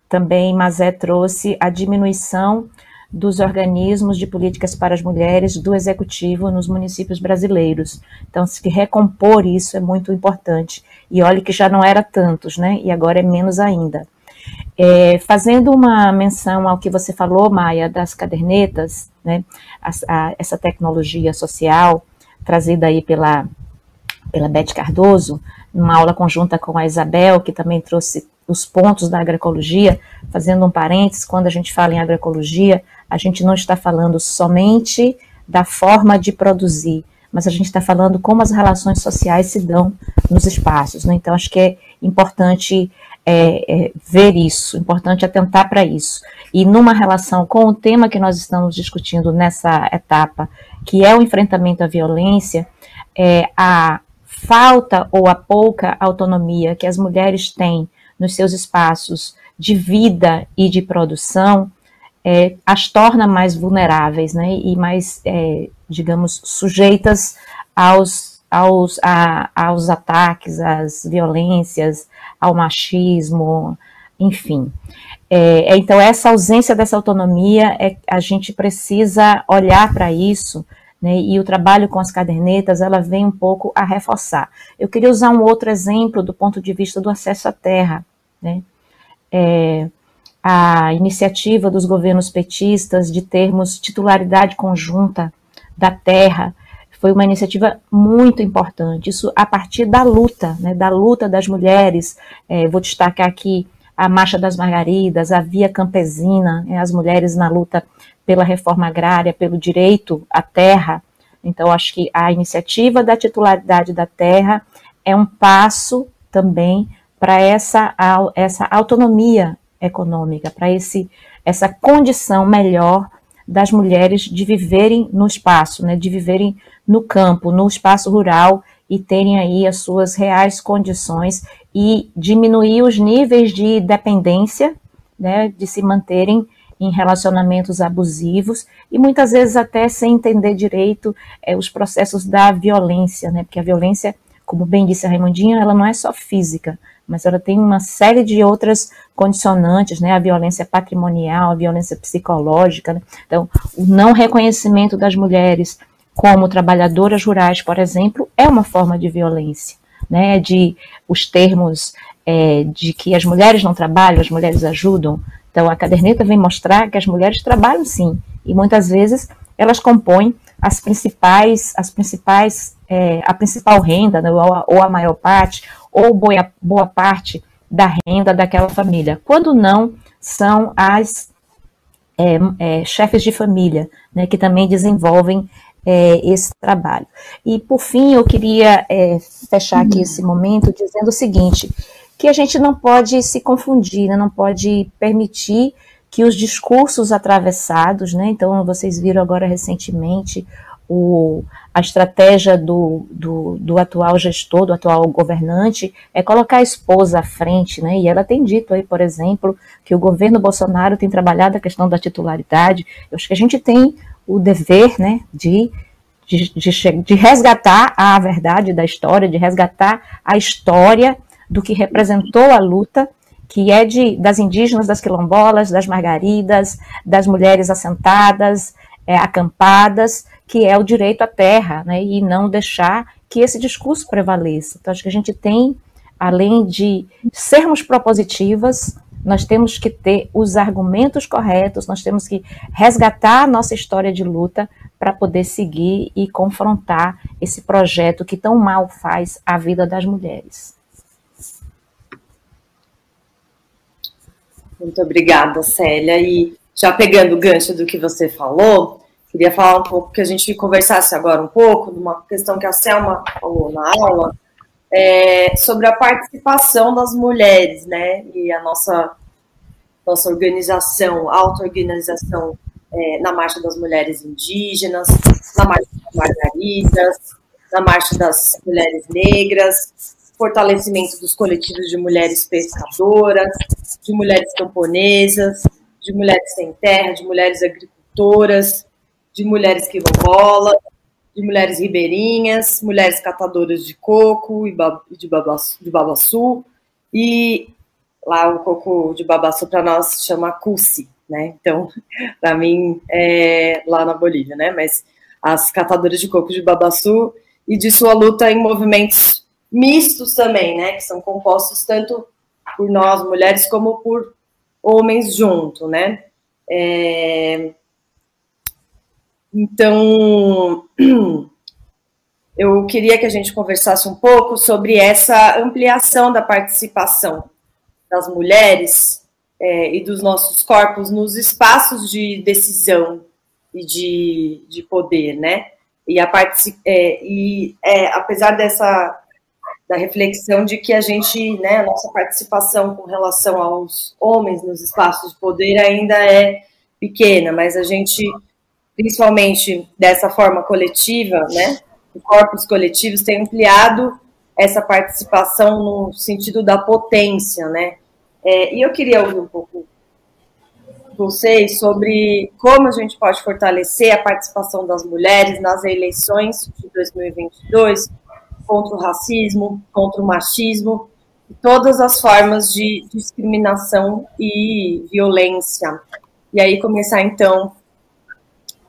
também Mazé trouxe a diminuição dos organismos de políticas para as mulheres do executivo nos municípios brasileiros. Então, se recompor isso é muito importante. E olhe que já não era tantos, né? E agora é menos ainda. É, fazendo uma menção ao que você falou, Maia, das cadernetas, né? A, a, essa tecnologia social trazida aí pela, pela Beth Cardoso, numa aula conjunta com a Isabel, que também trouxe os pontos da agroecologia, fazendo um parênteses, quando a gente fala em agroecologia, a gente não está falando somente da forma de produzir, mas a gente está falando como as relações sociais se dão nos espaços. Né? Então, acho que é importante é, é, ver isso, importante atentar para isso. E numa relação com o tema que nós estamos discutindo nessa etapa, que é o enfrentamento à violência, é, a falta ou a pouca autonomia que as mulheres têm nos seus espaços de vida e de produção, é, as torna mais vulneráveis, né, e mais, é, digamos, sujeitas aos, aos, a, aos ataques, às violências, ao machismo, enfim. É, então, essa ausência dessa autonomia, é, a gente precisa olhar para isso, né, e o trabalho com as cadernetas, ela vem um pouco a reforçar. Eu queria usar um outro exemplo do ponto de vista do acesso à terra, né, é, a iniciativa dos governos petistas de termos titularidade conjunta da terra foi uma iniciativa muito importante. Isso a partir da luta, né, da luta das mulheres. É, vou destacar aqui a Marcha das Margaridas, a Via Campesina, né, as mulheres na luta pela reforma agrária, pelo direito à terra. Então, acho que a iniciativa da titularidade da terra é um passo também para essa, essa autonomia econômica, para essa condição melhor das mulheres de viverem no espaço, né, de viverem no campo, no espaço rural e terem aí as suas reais condições e diminuir os níveis de dependência, né, de se manterem em relacionamentos abusivos e muitas vezes até sem entender direito é, os processos da violência, né? Porque a violência, como bem disse a Raimundinha, ela não é só física, mas ela tem uma série de outras condicionantes, né? A violência patrimonial, a violência psicológica. Né? Então, o não reconhecimento das mulheres como trabalhadoras rurais, por exemplo, é uma forma de violência, né? De os termos é, de que as mulheres não trabalham, as mulheres ajudam. Então, a caderneta vem mostrar que as mulheres trabalham sim, e muitas vezes elas compõem as principais, as principais, é, a principal renda, né, ou, a, ou, a, maior parte, ou boa, boa parte da renda daquela família. Quando não, são as é, é, chefes de família, né, que também desenvolvem é, esse trabalho. E, por fim, eu queria é, fechar aqui esse momento dizendo o seguinte, que a gente não pode se confundir, né, não pode permitir que os discursos atravessados, né, então vocês viram agora recentemente o, a estratégia do, do, do, atual gestor, do atual governante, é colocar a esposa à frente, né? E ela tem dito aí, por exemplo, que o governo Bolsonaro tem trabalhado a questão da titularidade. Eu acho que a gente tem o dever, né, de, de, de, de resgatar a verdade da história, de resgatar a história do que representou a luta que é de, das indígenas, das quilombolas, das margaridas, das mulheres assentadas, é, acampadas, que é o direito à terra, né, e não deixar que esse discurso prevaleça. Então, acho que a gente tem, além de sermos propositivas, nós temos que ter os argumentos corretos, nós temos que resgatar a nossa história de luta para poder seguir e confrontar esse projeto que tão mal faz a vida das mulheres. Muito obrigada, Célia. E já pegando o gancho do que você falou, queria falar um pouco, que a gente conversasse agora um pouco, de uma questão que a Selma falou na aula, é, sobre a participação das mulheres, né? E a nossa, nossa organização, auto-organização é, na Marcha das Mulheres Indígenas, na Marcha das Margaridas, na Marcha das Mulheres Negras, fortalecimento dos coletivos de mulheres pescadoras, de mulheres camponesas, de mulheres sem terra, de mulheres agricultoras, de mulheres quilombolas, de mulheres ribeirinhas, mulheres catadoras de coco e de babaçu, de babaçu e lá o coco de babaçu para nós chama cusi, né? Então, para mim é lá na Bolívia, né? Mas as catadoras de coco de babaçu e de sua luta em movimentos mistos também, né? Que são compostos tanto por nós mulheres como por homens junto, né? É... Então, eu queria que a gente conversasse um pouco sobre essa ampliação da participação das mulheres é, e dos nossos corpos nos espaços de decisão e de, de poder, né? E, a é, e é, apesar dessa da reflexão de que a gente, né, a nossa participação com relação aos homens nos espaços de poder ainda é pequena, mas a gente, principalmente dessa forma coletiva, né, corpos coletivos tem ampliado essa participação no sentido da potência, né? É, e eu queria ouvir um pouco vocês sobre como a gente pode fortalecer a participação das mulheres nas eleições de 2022 contra o racismo, contra o machismo, e todas as formas de discriminação e violência. E aí começar então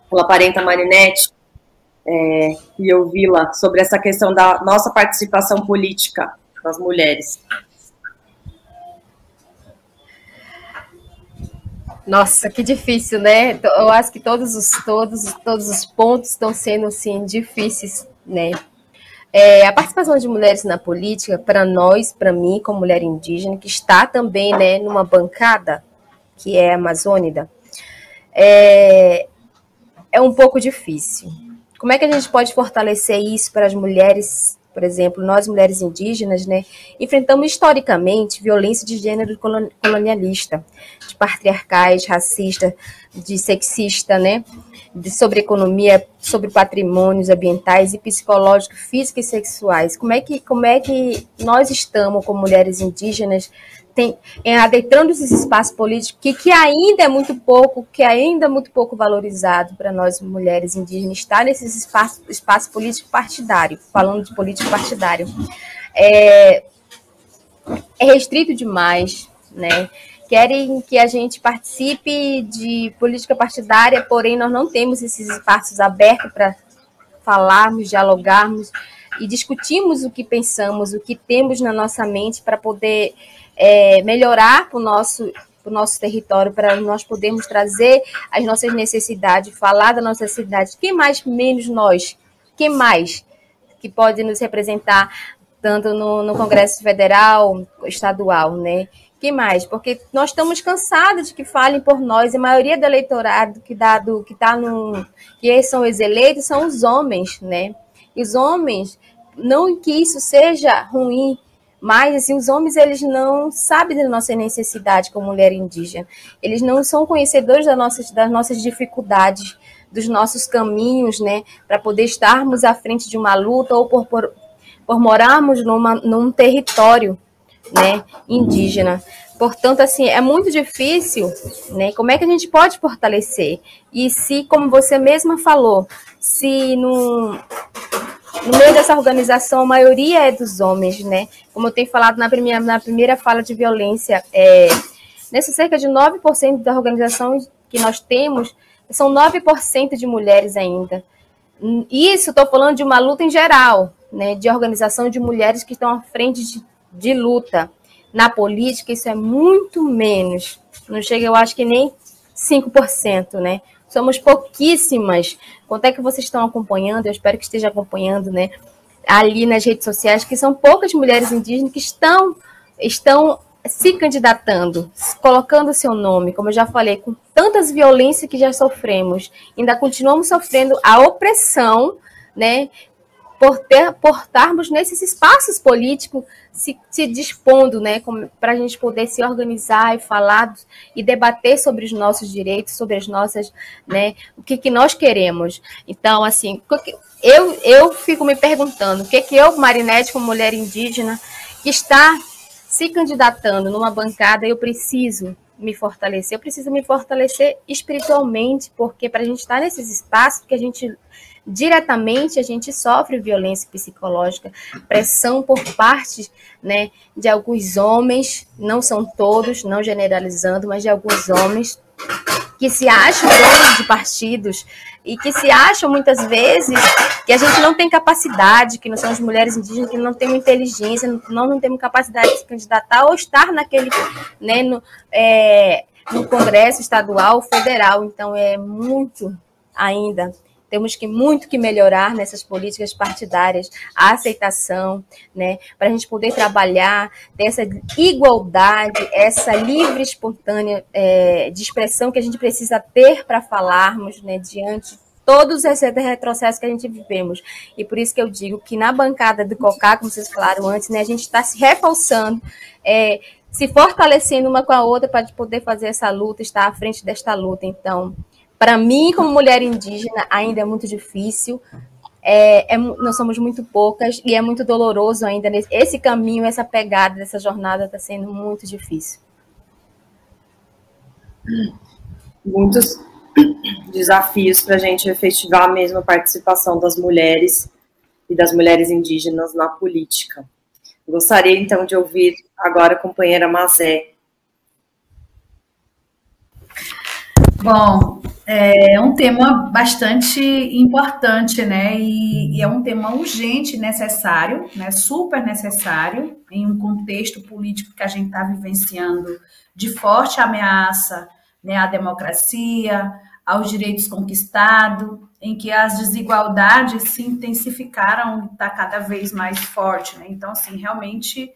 pela parenta Marinette é, e ouvi-la sobre essa questão da nossa participação política das mulheres. Nossa, que difícil, né? Eu acho que todos os todos todos os pontos estão sendo assim difíceis, né? É, a participação de mulheres na política, para nós, para mim, como mulher indígena, que está também né, numa bancada, que é amazônida, é, é um pouco difícil. Como é que a gente pode fortalecer isso para as mulheres, por exemplo, nós mulheres indígenas, né, enfrentamos historicamente violência de gênero colonialista, de patriarcais, racista, de sexista, né, de, sobre economia, sobre patrimônios ambientais e psicológicos, físicos e sexuais. Como é que, como é que nós estamos, como mulheres indígenas, tem, é, adentrando esses espaços políticos que, que ainda é muito pouco, que ainda é muito pouco valorizado para nós mulheres indígenas estar nesses espaços espaço político partidário, falando de político partidário. É, é restrito demais, né? Querem que a gente participe de política partidária, porém nós não temos esses espaços abertos para falarmos, dialogarmos e discutirmos o que pensamos, o que temos na nossa mente para poder é, melhorar para o nosso, pro nosso território, para nós podermos trazer as nossas necessidades, falar da nossa cidade. Quem mais, menos nós? Quem mais que pode nos representar tanto no, no Congresso Federal, estadual, né? que mais? Porque nós estamos cansados de que falem por nós. A maioria do eleitorado que dá do, que está no que são os eleitos são os homens, né? E os homens não que isso seja ruim, mas assim, os homens eles não sabem da nossa necessidade como mulher indígena. Eles não são conhecedores das nossas, das nossas dificuldades, dos nossos caminhos, né, para poder estarmos à frente de uma luta ou por, por, por morarmos numa, num território, né, indígena. Portanto, assim, é muito difícil, né? Como é que a gente pode fortalecer? E se, como você mesma falou, se no, no meio dessa organização, a maioria é dos homens, né? Como eu tenho falado na primeira, na primeira fala de violência, é, nessa cerca de 9% da organização que nós temos, são 9% de mulheres ainda. Isso estou falando de uma luta em geral, né? De organização de mulheres que estão à frente de, de luta. Na política, isso é muito menos. Não chega, eu acho que nem 5%, né? Somos pouquíssimas. Quanto é que vocês estão acompanhando? Eu espero que esteja acompanhando, né? Ali nas redes sociais, que são poucas mulheres indígenas que estão, estão se candidatando, colocando seu nome, como eu já falei, com tantas violências que já sofremos, ainda continuamos sofrendo a opressão, né? Por, ter, por estarmos nesses espaços políticos se, se dispondo, né, para a gente poder se organizar e falar e debater sobre os nossos direitos, sobre as nossas, né, o que, que nós queremos. Então, assim, eu, eu fico me perguntando, o que que eu, Marinete, como mulher indígena, que está se candidatando numa bancada, eu preciso me fortalecer, eu preciso me fortalecer espiritualmente, porque para a gente estar nesses espaços que a gente diretamente a gente sofre violência psicológica, pressão por parte né, de alguns homens, não são todos, não generalizando, mas de alguns homens que se acham donos de partidos e que se acham muitas vezes que a gente não tem capacidade, que nós somos mulheres indígenas, que não temos inteligência, nós não temos capacidade de se candidatar ou estar naquele, né, no, é, no Congresso estadual, federal. Então é muito ainda temos que muito que melhorar nessas políticas partidárias, a aceitação, né, para a gente poder trabalhar dessa igualdade, essa livre, espontânea é, de expressão que a gente precisa ter para falarmos, né, diante todos esses retrocessos que a gente vivemos. E por isso que eu digo que na bancada do COCA, como vocês falaram antes, né, a gente está se reforçando, é, se fortalecendo uma com a outra para poder fazer essa luta, estar à frente desta luta. Então, para mim, como mulher indígena, ainda é muito difícil. É, é, nós somos muito poucas e é muito doloroso ainda. Nesse, esse caminho, essa pegada dessa jornada está sendo muito difícil. Muitos desafios para a gente efetivar mesmo a participação das mulheres e das mulheres indígenas na política. Gostaria então de ouvir agora a companheira Mazé. Bom, é um tema bastante importante, né? E, e, é um tema urgente, necessário, né? Super necessário em um contexto político que a gente está vivenciando de forte ameaça né, à democracia, aos direitos conquistados, em que as desigualdades se intensificaram, está cada vez mais forte, né? Então, assim, realmente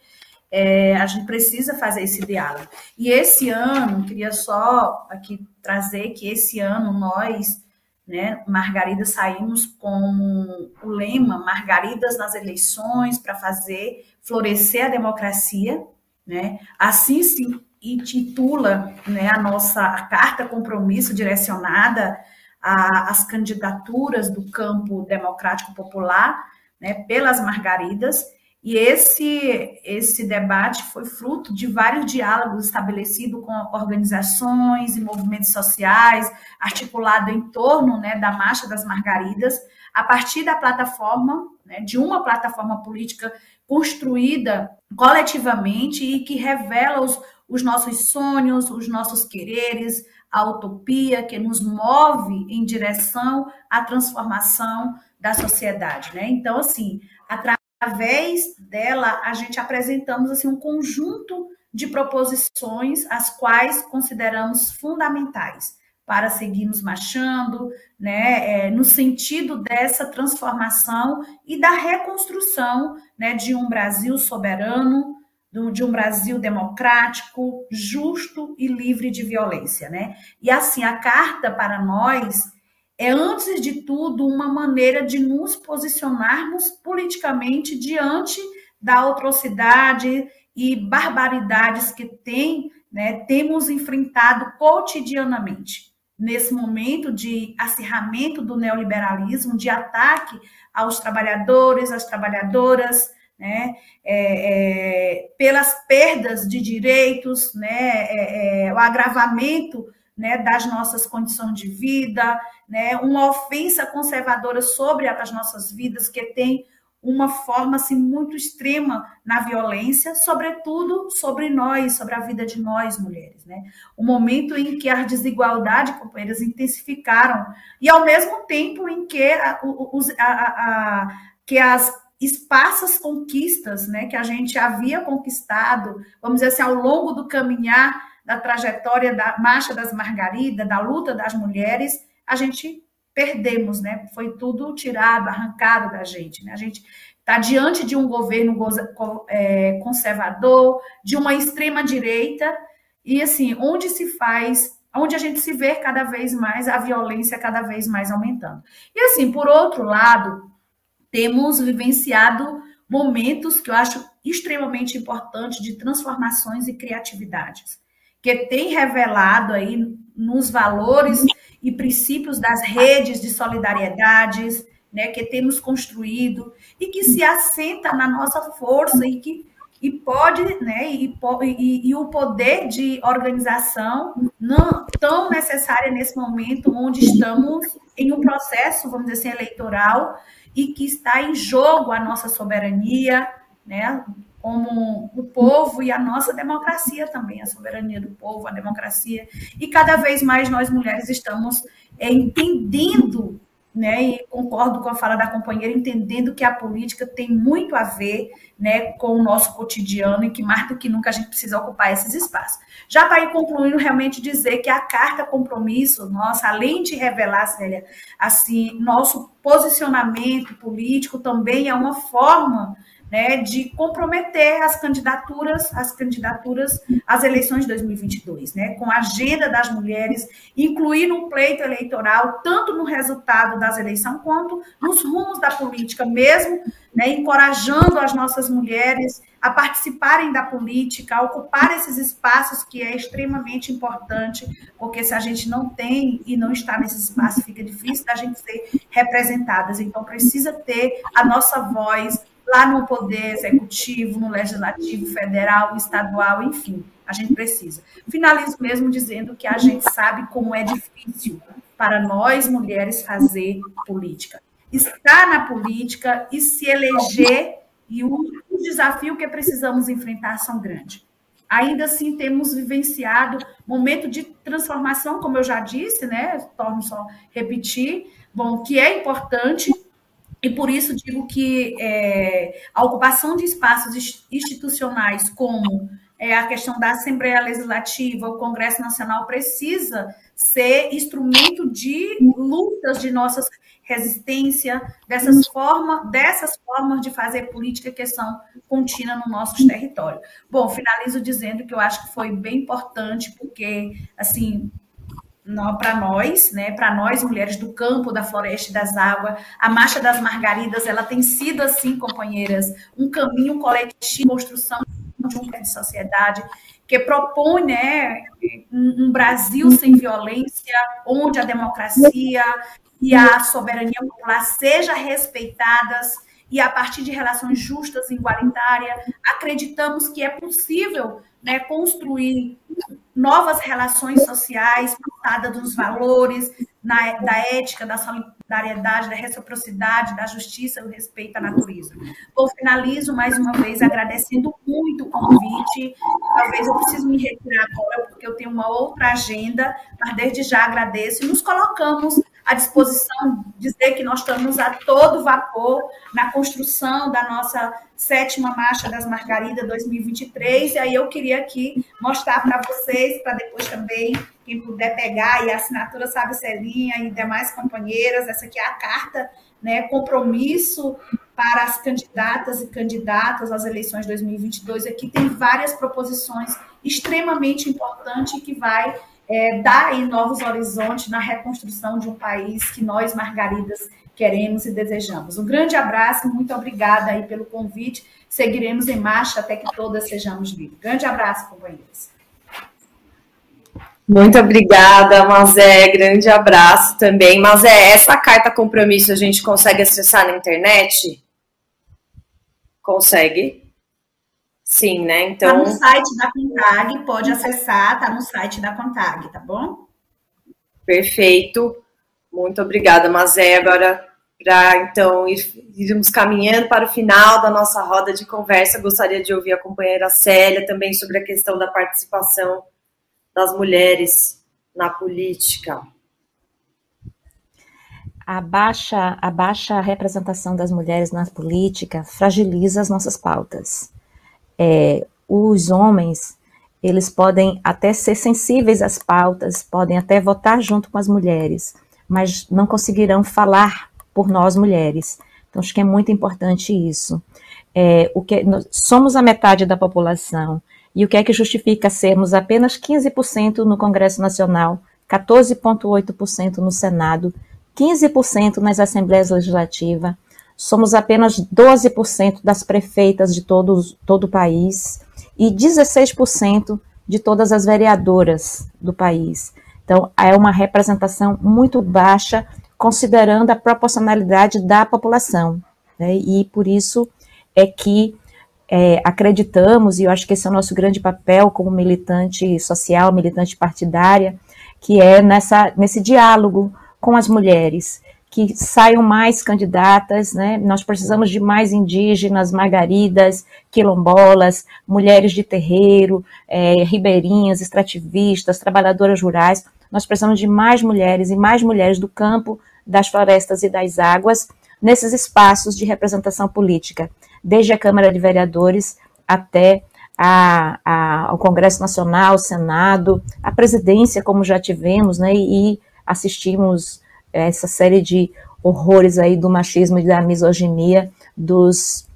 é, a gente precisa fazer esse diálogo. E esse ano, queria só aqui trazer que esse ano nós, né, Margarida, saímos com o lema Margaridas nas eleições para fazer florescer a democracia, né? Assim se intitula né, a nossa carta compromisso direcionada às candidaturas do campo democrático popular, né, pelas Margaridas, e esse, esse debate foi fruto de vários diálogos estabelecidos com organizações e movimentos sociais, articulado em torno né, da Marcha das Margaridas, a partir da plataforma, né, de uma plataforma política construída coletivamente e que revela os, os nossos sonhos, os nossos quereres, a utopia que nos move em direção à transformação da sociedade. Né? Então, assim, através através dela, a gente apresentamos assim um conjunto de proposições as quais consideramos fundamentais para seguirmos marchando, né, é, no sentido dessa transformação e da reconstrução, né, de um Brasil soberano, de um Brasil democrático, justo e livre de violência, né? E assim, a carta para nós é, antes de tudo, uma maneira de nos posicionarmos politicamente diante da atrocidade e barbaridades que tem, né, temos enfrentado cotidianamente. Nesse momento de acirramento do neoliberalismo, de ataque aos trabalhadores, às trabalhadoras, né, é, é, pelas perdas de direitos, né, é, é o agravamento né, das nossas condições de vida, né, uma ofensa conservadora sobre as nossas vidas que tem uma forma assim muito extrema na violência, sobretudo sobre nós, sobre a vida de nós mulheres, né? O momento em que as desigualdades, companheiras, intensificaram e ao mesmo tempo em que a, a, a, que as esparsas conquistas, né, que a gente havia conquistado, vamos dizer assim, ao longo do caminhar da trajetória da Marcha das Margaridas, da luta das mulheres, a gente perdemos, né? Foi tudo tirado, arrancado da gente, né? A gente está diante de um governo é, conservador, de uma extrema direita, e assim, onde se faz, onde a gente se vê cada vez mais a violência cada vez mais aumentando. E assim, por outro lado, temos vivenciado momentos que eu acho extremamente importantes de transformações e criatividades, que tem revelado aí nos valores e princípios das redes de solidariedades, né, que temos construído e que se assenta na nossa força e que e pode, né, e, e, e, o poder de organização não tão necessário nesse momento onde estamos em um processo, vamos dizer assim, eleitoral e que está em jogo a nossa soberania, né, como o povo e a nossa democracia também, a soberania do povo, a democracia. E cada vez mais nós mulheres estamos é, entendendo né, e concordo com a fala da companheira, entendendo que a política tem muito a ver né, com o nosso cotidiano e que mais do que nunca a gente precisa ocupar esses espaços. Já para ir concluindo, realmente dizer que a carta compromisso, nossa, além de revelar, Célia, assim, nosso posicionamento político também é uma forma né, de comprometer as candidaturas, as candidaturas às eleições de 2022, né, com a agenda das mulheres, incluir no pleito eleitoral, tanto no resultado das eleições quanto nos rumos da política mesmo, né, encorajando as nossas mulheres a participarem da política, a ocupar esses espaços que é extremamente importante, porque se a gente não tem e não está nesse espaço, fica difícil da gente ser representadas. Então, precisa ter a nossa voz, lá no poder executivo, no legislativo federal, estadual, enfim, a gente precisa. Finalizo mesmo dizendo que a gente sabe como é difícil para nós mulheres fazer política. Estar na política e se eleger e o, desafio que precisamos enfrentar são grandes. Ainda assim, temos vivenciado momento de transformação, como eu já disse, né? Torno só repetir, bom, que é importante e por isso digo que é, a ocupação de espaços institucionais, como é, a questão da Assembleia Legislativa, o Congresso Nacional, precisa ser instrumento de lutas de nossa resistência, dessas, forma, dessas formas de fazer política que são contínua no nosso território. Bom, finalizo dizendo que eu acho que foi bem importante, porque, assim, para nós, né, para nós mulheres do campo, da floresta e das águas, a Marcha das Margaridas, ela tem sido assim, companheiras, um caminho coletivo, construção de uma sociedade que propõe, né, um, um Brasil sem violência, onde a democracia e a soberania popular sejam respeitadas e a partir de relações justas e igualitárias, acreditamos que é possível né, construir novas relações sociais, pautada dos valores, na, da ética, da solidariedade, da reciprocidade, da justiça e o respeito à natureza. Bom, finalizo mais uma vez agradecendo muito o convite. Talvez eu precise me retirar agora, porque eu tenho uma outra agenda, mas desde já agradeço e nos colocamos à disposição, dizer que nós estamos a todo vapor na construção da nossa sétima Marcha das Margaridas 2023, e aí eu queria aqui mostrar para vocês, para depois também, quem puder pegar, e a assinatura Sabe Celinha e demais companheiras, essa aqui é a carta, né, compromisso para as candidatas e candidatas às eleições 2022. Aqui tem várias proposições extremamente importantes que vai é, dar aí novos horizontes na reconstrução de um país que nós, Margaridas, queremos e desejamos. Um grande abraço, muito obrigada aí pelo convite. Seguiremos em marcha até que todas sejamos livres. Grande abraço, companheiros. Muito obrigada, Mazé. Grande abraço também. Mazé, essa carta compromisso a gente consegue acessar na internet? Consegue? Sim, né? Então. Está no site da Contag, pode acessar, está no site da Contag, tá bom? Perfeito. Muito obrigada, Mazé. Agora, para então irmos caminhando para o final da nossa roda de conversa, gostaria de ouvir a companheira Célia também sobre a questão da participação das mulheres na política. A baixa, a baixa representação das mulheres na política fragiliza as nossas pautas é, os homens eles podem até ser sensíveis às pautas, podem até votar junto com as mulheres, mas não conseguirão falar por nós mulheres. Então acho que é muito importante isso. É, o que nós, somos a metade da população e o que é que justifica sermos apenas 15% no Congresso Nacional, 14,8% no Senado, 15% nas assembleias legislativas, somos apenas 12% das prefeitas de todo, todo o país e 16% de todas as vereadoras do país. Então, é uma representação muito baixa, considerando a proporcionalidade da população. Né? E por isso é que é, acreditamos, e eu acho que esse é o nosso grande papel como militante social, militante partidária, que é nessa, nesse diálogo com as mulheres, que saiam mais candidatas, né? Nós precisamos de mais indígenas, margaridas, quilombolas, mulheres de terreiro, é, ribeirinhas, extrativistas, trabalhadoras rurais. Nós precisamos de mais mulheres e mais mulheres do campo, das florestas e das águas nesses espaços de representação política, desde a Câmara de Vereadores até a, a, ao Congresso Nacional, Senado, a presidência, como já tivemos, né, e assistimos essa série de horrores aí do machismo e da misoginia dos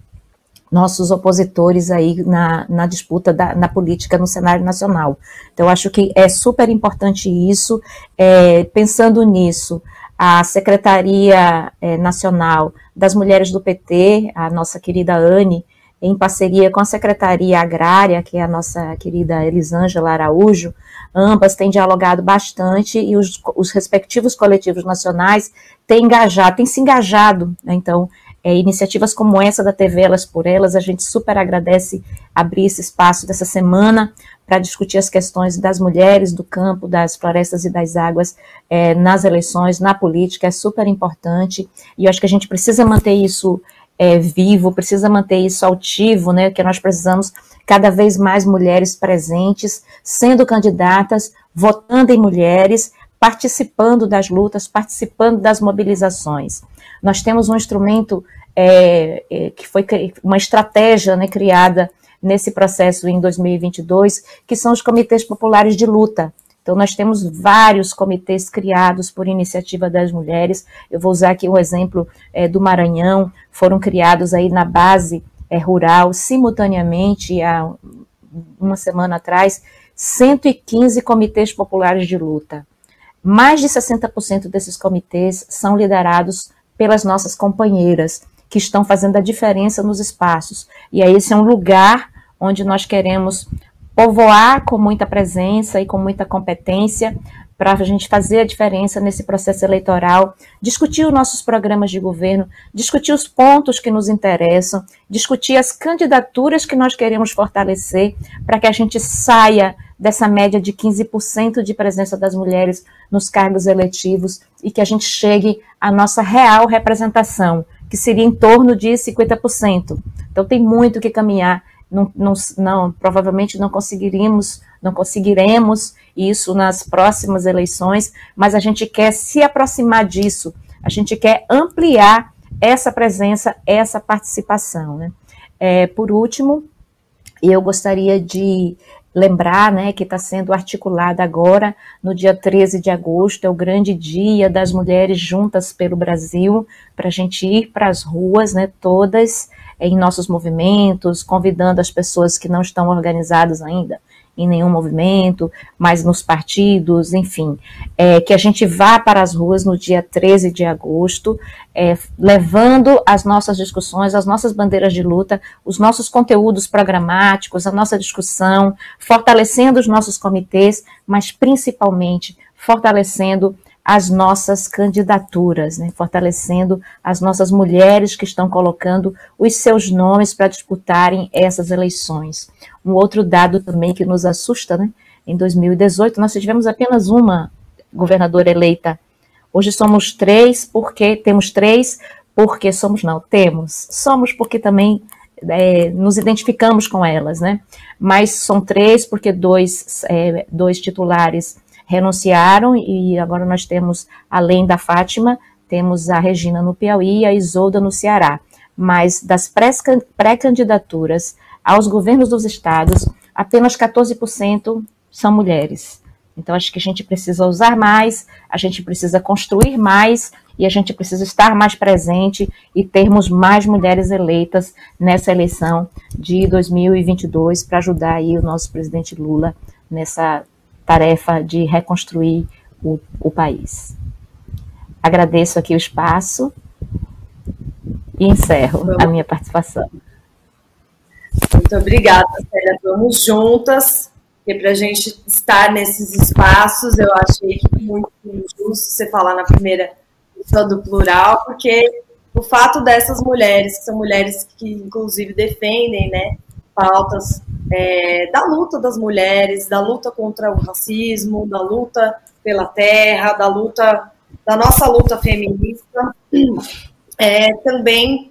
nossos opositores aí na, na disputa da, na política no cenário nacional. Então, acho que é super importante isso. É, pensando nisso, a Secretaria é, Nacional das Mulheres do PT, a nossa querida Anne, em parceria com a Secretaria Agrária, que é a nossa querida Elisângela Araújo, ambas têm dialogado bastante e os, os respectivos coletivos nacionais têm engajado, têm se engajado, né? então, é, iniciativas como essa da TV Elas por Elas, a gente super agradece abrir esse espaço dessa semana para discutir as questões das mulheres, do campo, das florestas e das águas é, nas eleições, na política, é super importante, e eu acho que a gente precisa manter isso é, vivo, precisa manter isso altivo, né, que nós precisamos cada vez mais mulheres presentes, sendo candidatas, votando em mulheres, participando das lutas, participando das mobilizações. Nós temos um instrumento é, é, que foi uma estratégia né, criada nesse processo em 2022, que são os comitês populares de luta. Então, nós temos vários comitês criados por iniciativa das mulheres. Eu vou usar aqui o um exemplo é, do Maranhão, foram criados aí na base é, rural, simultaneamente, há uma semana atrás, 115 comitês populares de luta. Mais de 60% desses comitês são liderados pelas nossas companheiras, que estão fazendo a diferença nos espaços. E aí, esse é um lugar onde nós queremos povoar com muita presença e com muita competência para a gente fazer a diferença nesse processo eleitoral, discutir os nossos programas de governo, discutir os pontos que nos interessam, discutir as candidaturas que nós queremos fortalecer para que a gente saia dessa média de 15% de presença das mulheres nos cargos eletivos e que a gente chegue à nossa real representação, que seria em torno de 50%. Então tem muito que caminhar não, não, não, provavelmente não conseguiríamos, não conseguiremos isso nas próximas eleições, mas a gente quer se aproximar disso, a gente quer ampliar essa presença, essa participação. Né? É, por último, eu gostaria de lembrar né, que está sendo articulada agora, no dia 13 de agosto, é o grande dia das mulheres juntas pelo Brasil, para a gente ir para as ruas, né, todas, em nossos movimentos, convidando as pessoas que não estão organizadas ainda em nenhum movimento, mas nos partidos, enfim, é, que a gente vá para as ruas no dia 13 de agosto, é, levando as nossas discussões, as nossas bandeiras de luta, os nossos conteúdos programáticos, a nossa discussão, fortalecendo os nossos comitês, mas principalmente fortalecendo as nossas candidaturas, né, fortalecendo as nossas mulheres que estão colocando os seus nomes para disputarem essas eleições. Um outro dado também que nos assusta, né, em 2018 nós tivemos apenas uma governadora eleita. Hoje somos três, porque temos três, porque somos não, temos. Somos porque também é, nos identificamos com elas, né? Mas são três, porque dois, é, dois titulares renunciaram e agora nós temos, além da Fátima, temos a Regina no Piauí e a Isolda no Ceará. Mas das pré-candidaturas aos governos dos estados, apenas 14% são mulheres. Então, acho que a gente precisa usar mais, a gente precisa construir mais e a gente precisa estar mais presente e termos mais mulheres eleitas nessa eleição de 2022 para ajudar aí o nosso presidente Lula nessa tarefa de reconstruir o, o país. Agradeço aqui o espaço e encerro Vamos. a minha participação. Muito obrigada, Célia. Vamos juntas. E para a gente estar nesses espaços, eu achei muito injusto você falar na primeira pessoa do plural, porque o fato dessas mulheres, que são mulheres que inclusive defendem né, pautas é, da luta das mulheres, da luta contra o racismo, da luta pela terra, da luta, da nossa luta feminista, é, também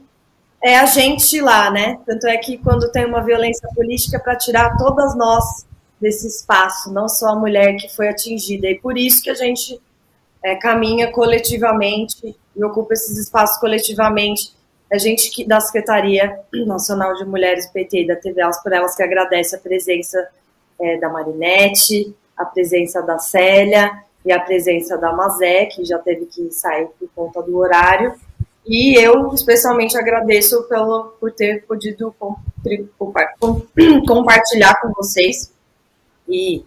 é a gente lá, né? Tanto é que quando tem uma violência política para tirar todas nós desse espaço, não só a mulher que foi atingida. E por isso que a gente é, caminha coletivamente e ocupa esses espaços coletivamente. A gente que, da Secretaria Nacional de Mulheres PT e da TV Elas por Elas que agradece a presença é, da Marinette, a presença da Célia e a presença da Mazé, que já teve que sair por conta do horário. E eu especialmente agradeço pelo, por ter podido compartilhar com vocês e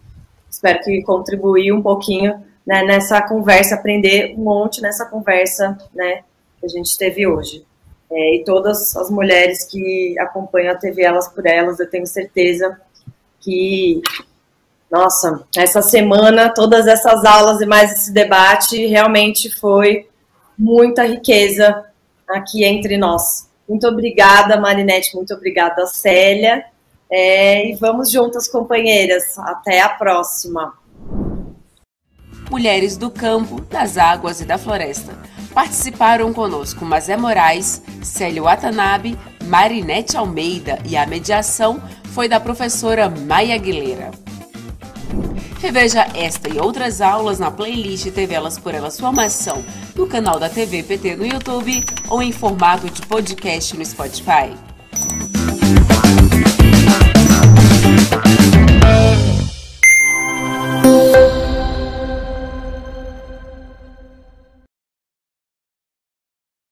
espero que contribuir um pouquinho né, nessa conversa, aprender um monte nessa conversa né, que a gente teve hoje. É, e todas as mulheres que acompanham a TV Elas por Elas, eu tenho certeza que, nossa, essa semana, todas essas aulas e mais esse debate realmente foi muita riqueza aqui entre nós. Muito obrigada, Marinette, muito obrigada, Célia. É, e vamos juntas, companheiras. Até a próxima. Mulheres do campo, das águas e da floresta. Participaram conosco Mazé Moraes, Célio Watanabe, Marinete Almeida e a mediação foi da professora Maia Aguilera. Reveja esta e outras aulas na playlist TV Elas por Elas Formação no canal da TV PT no YouTube ou em formato de podcast no Spotify.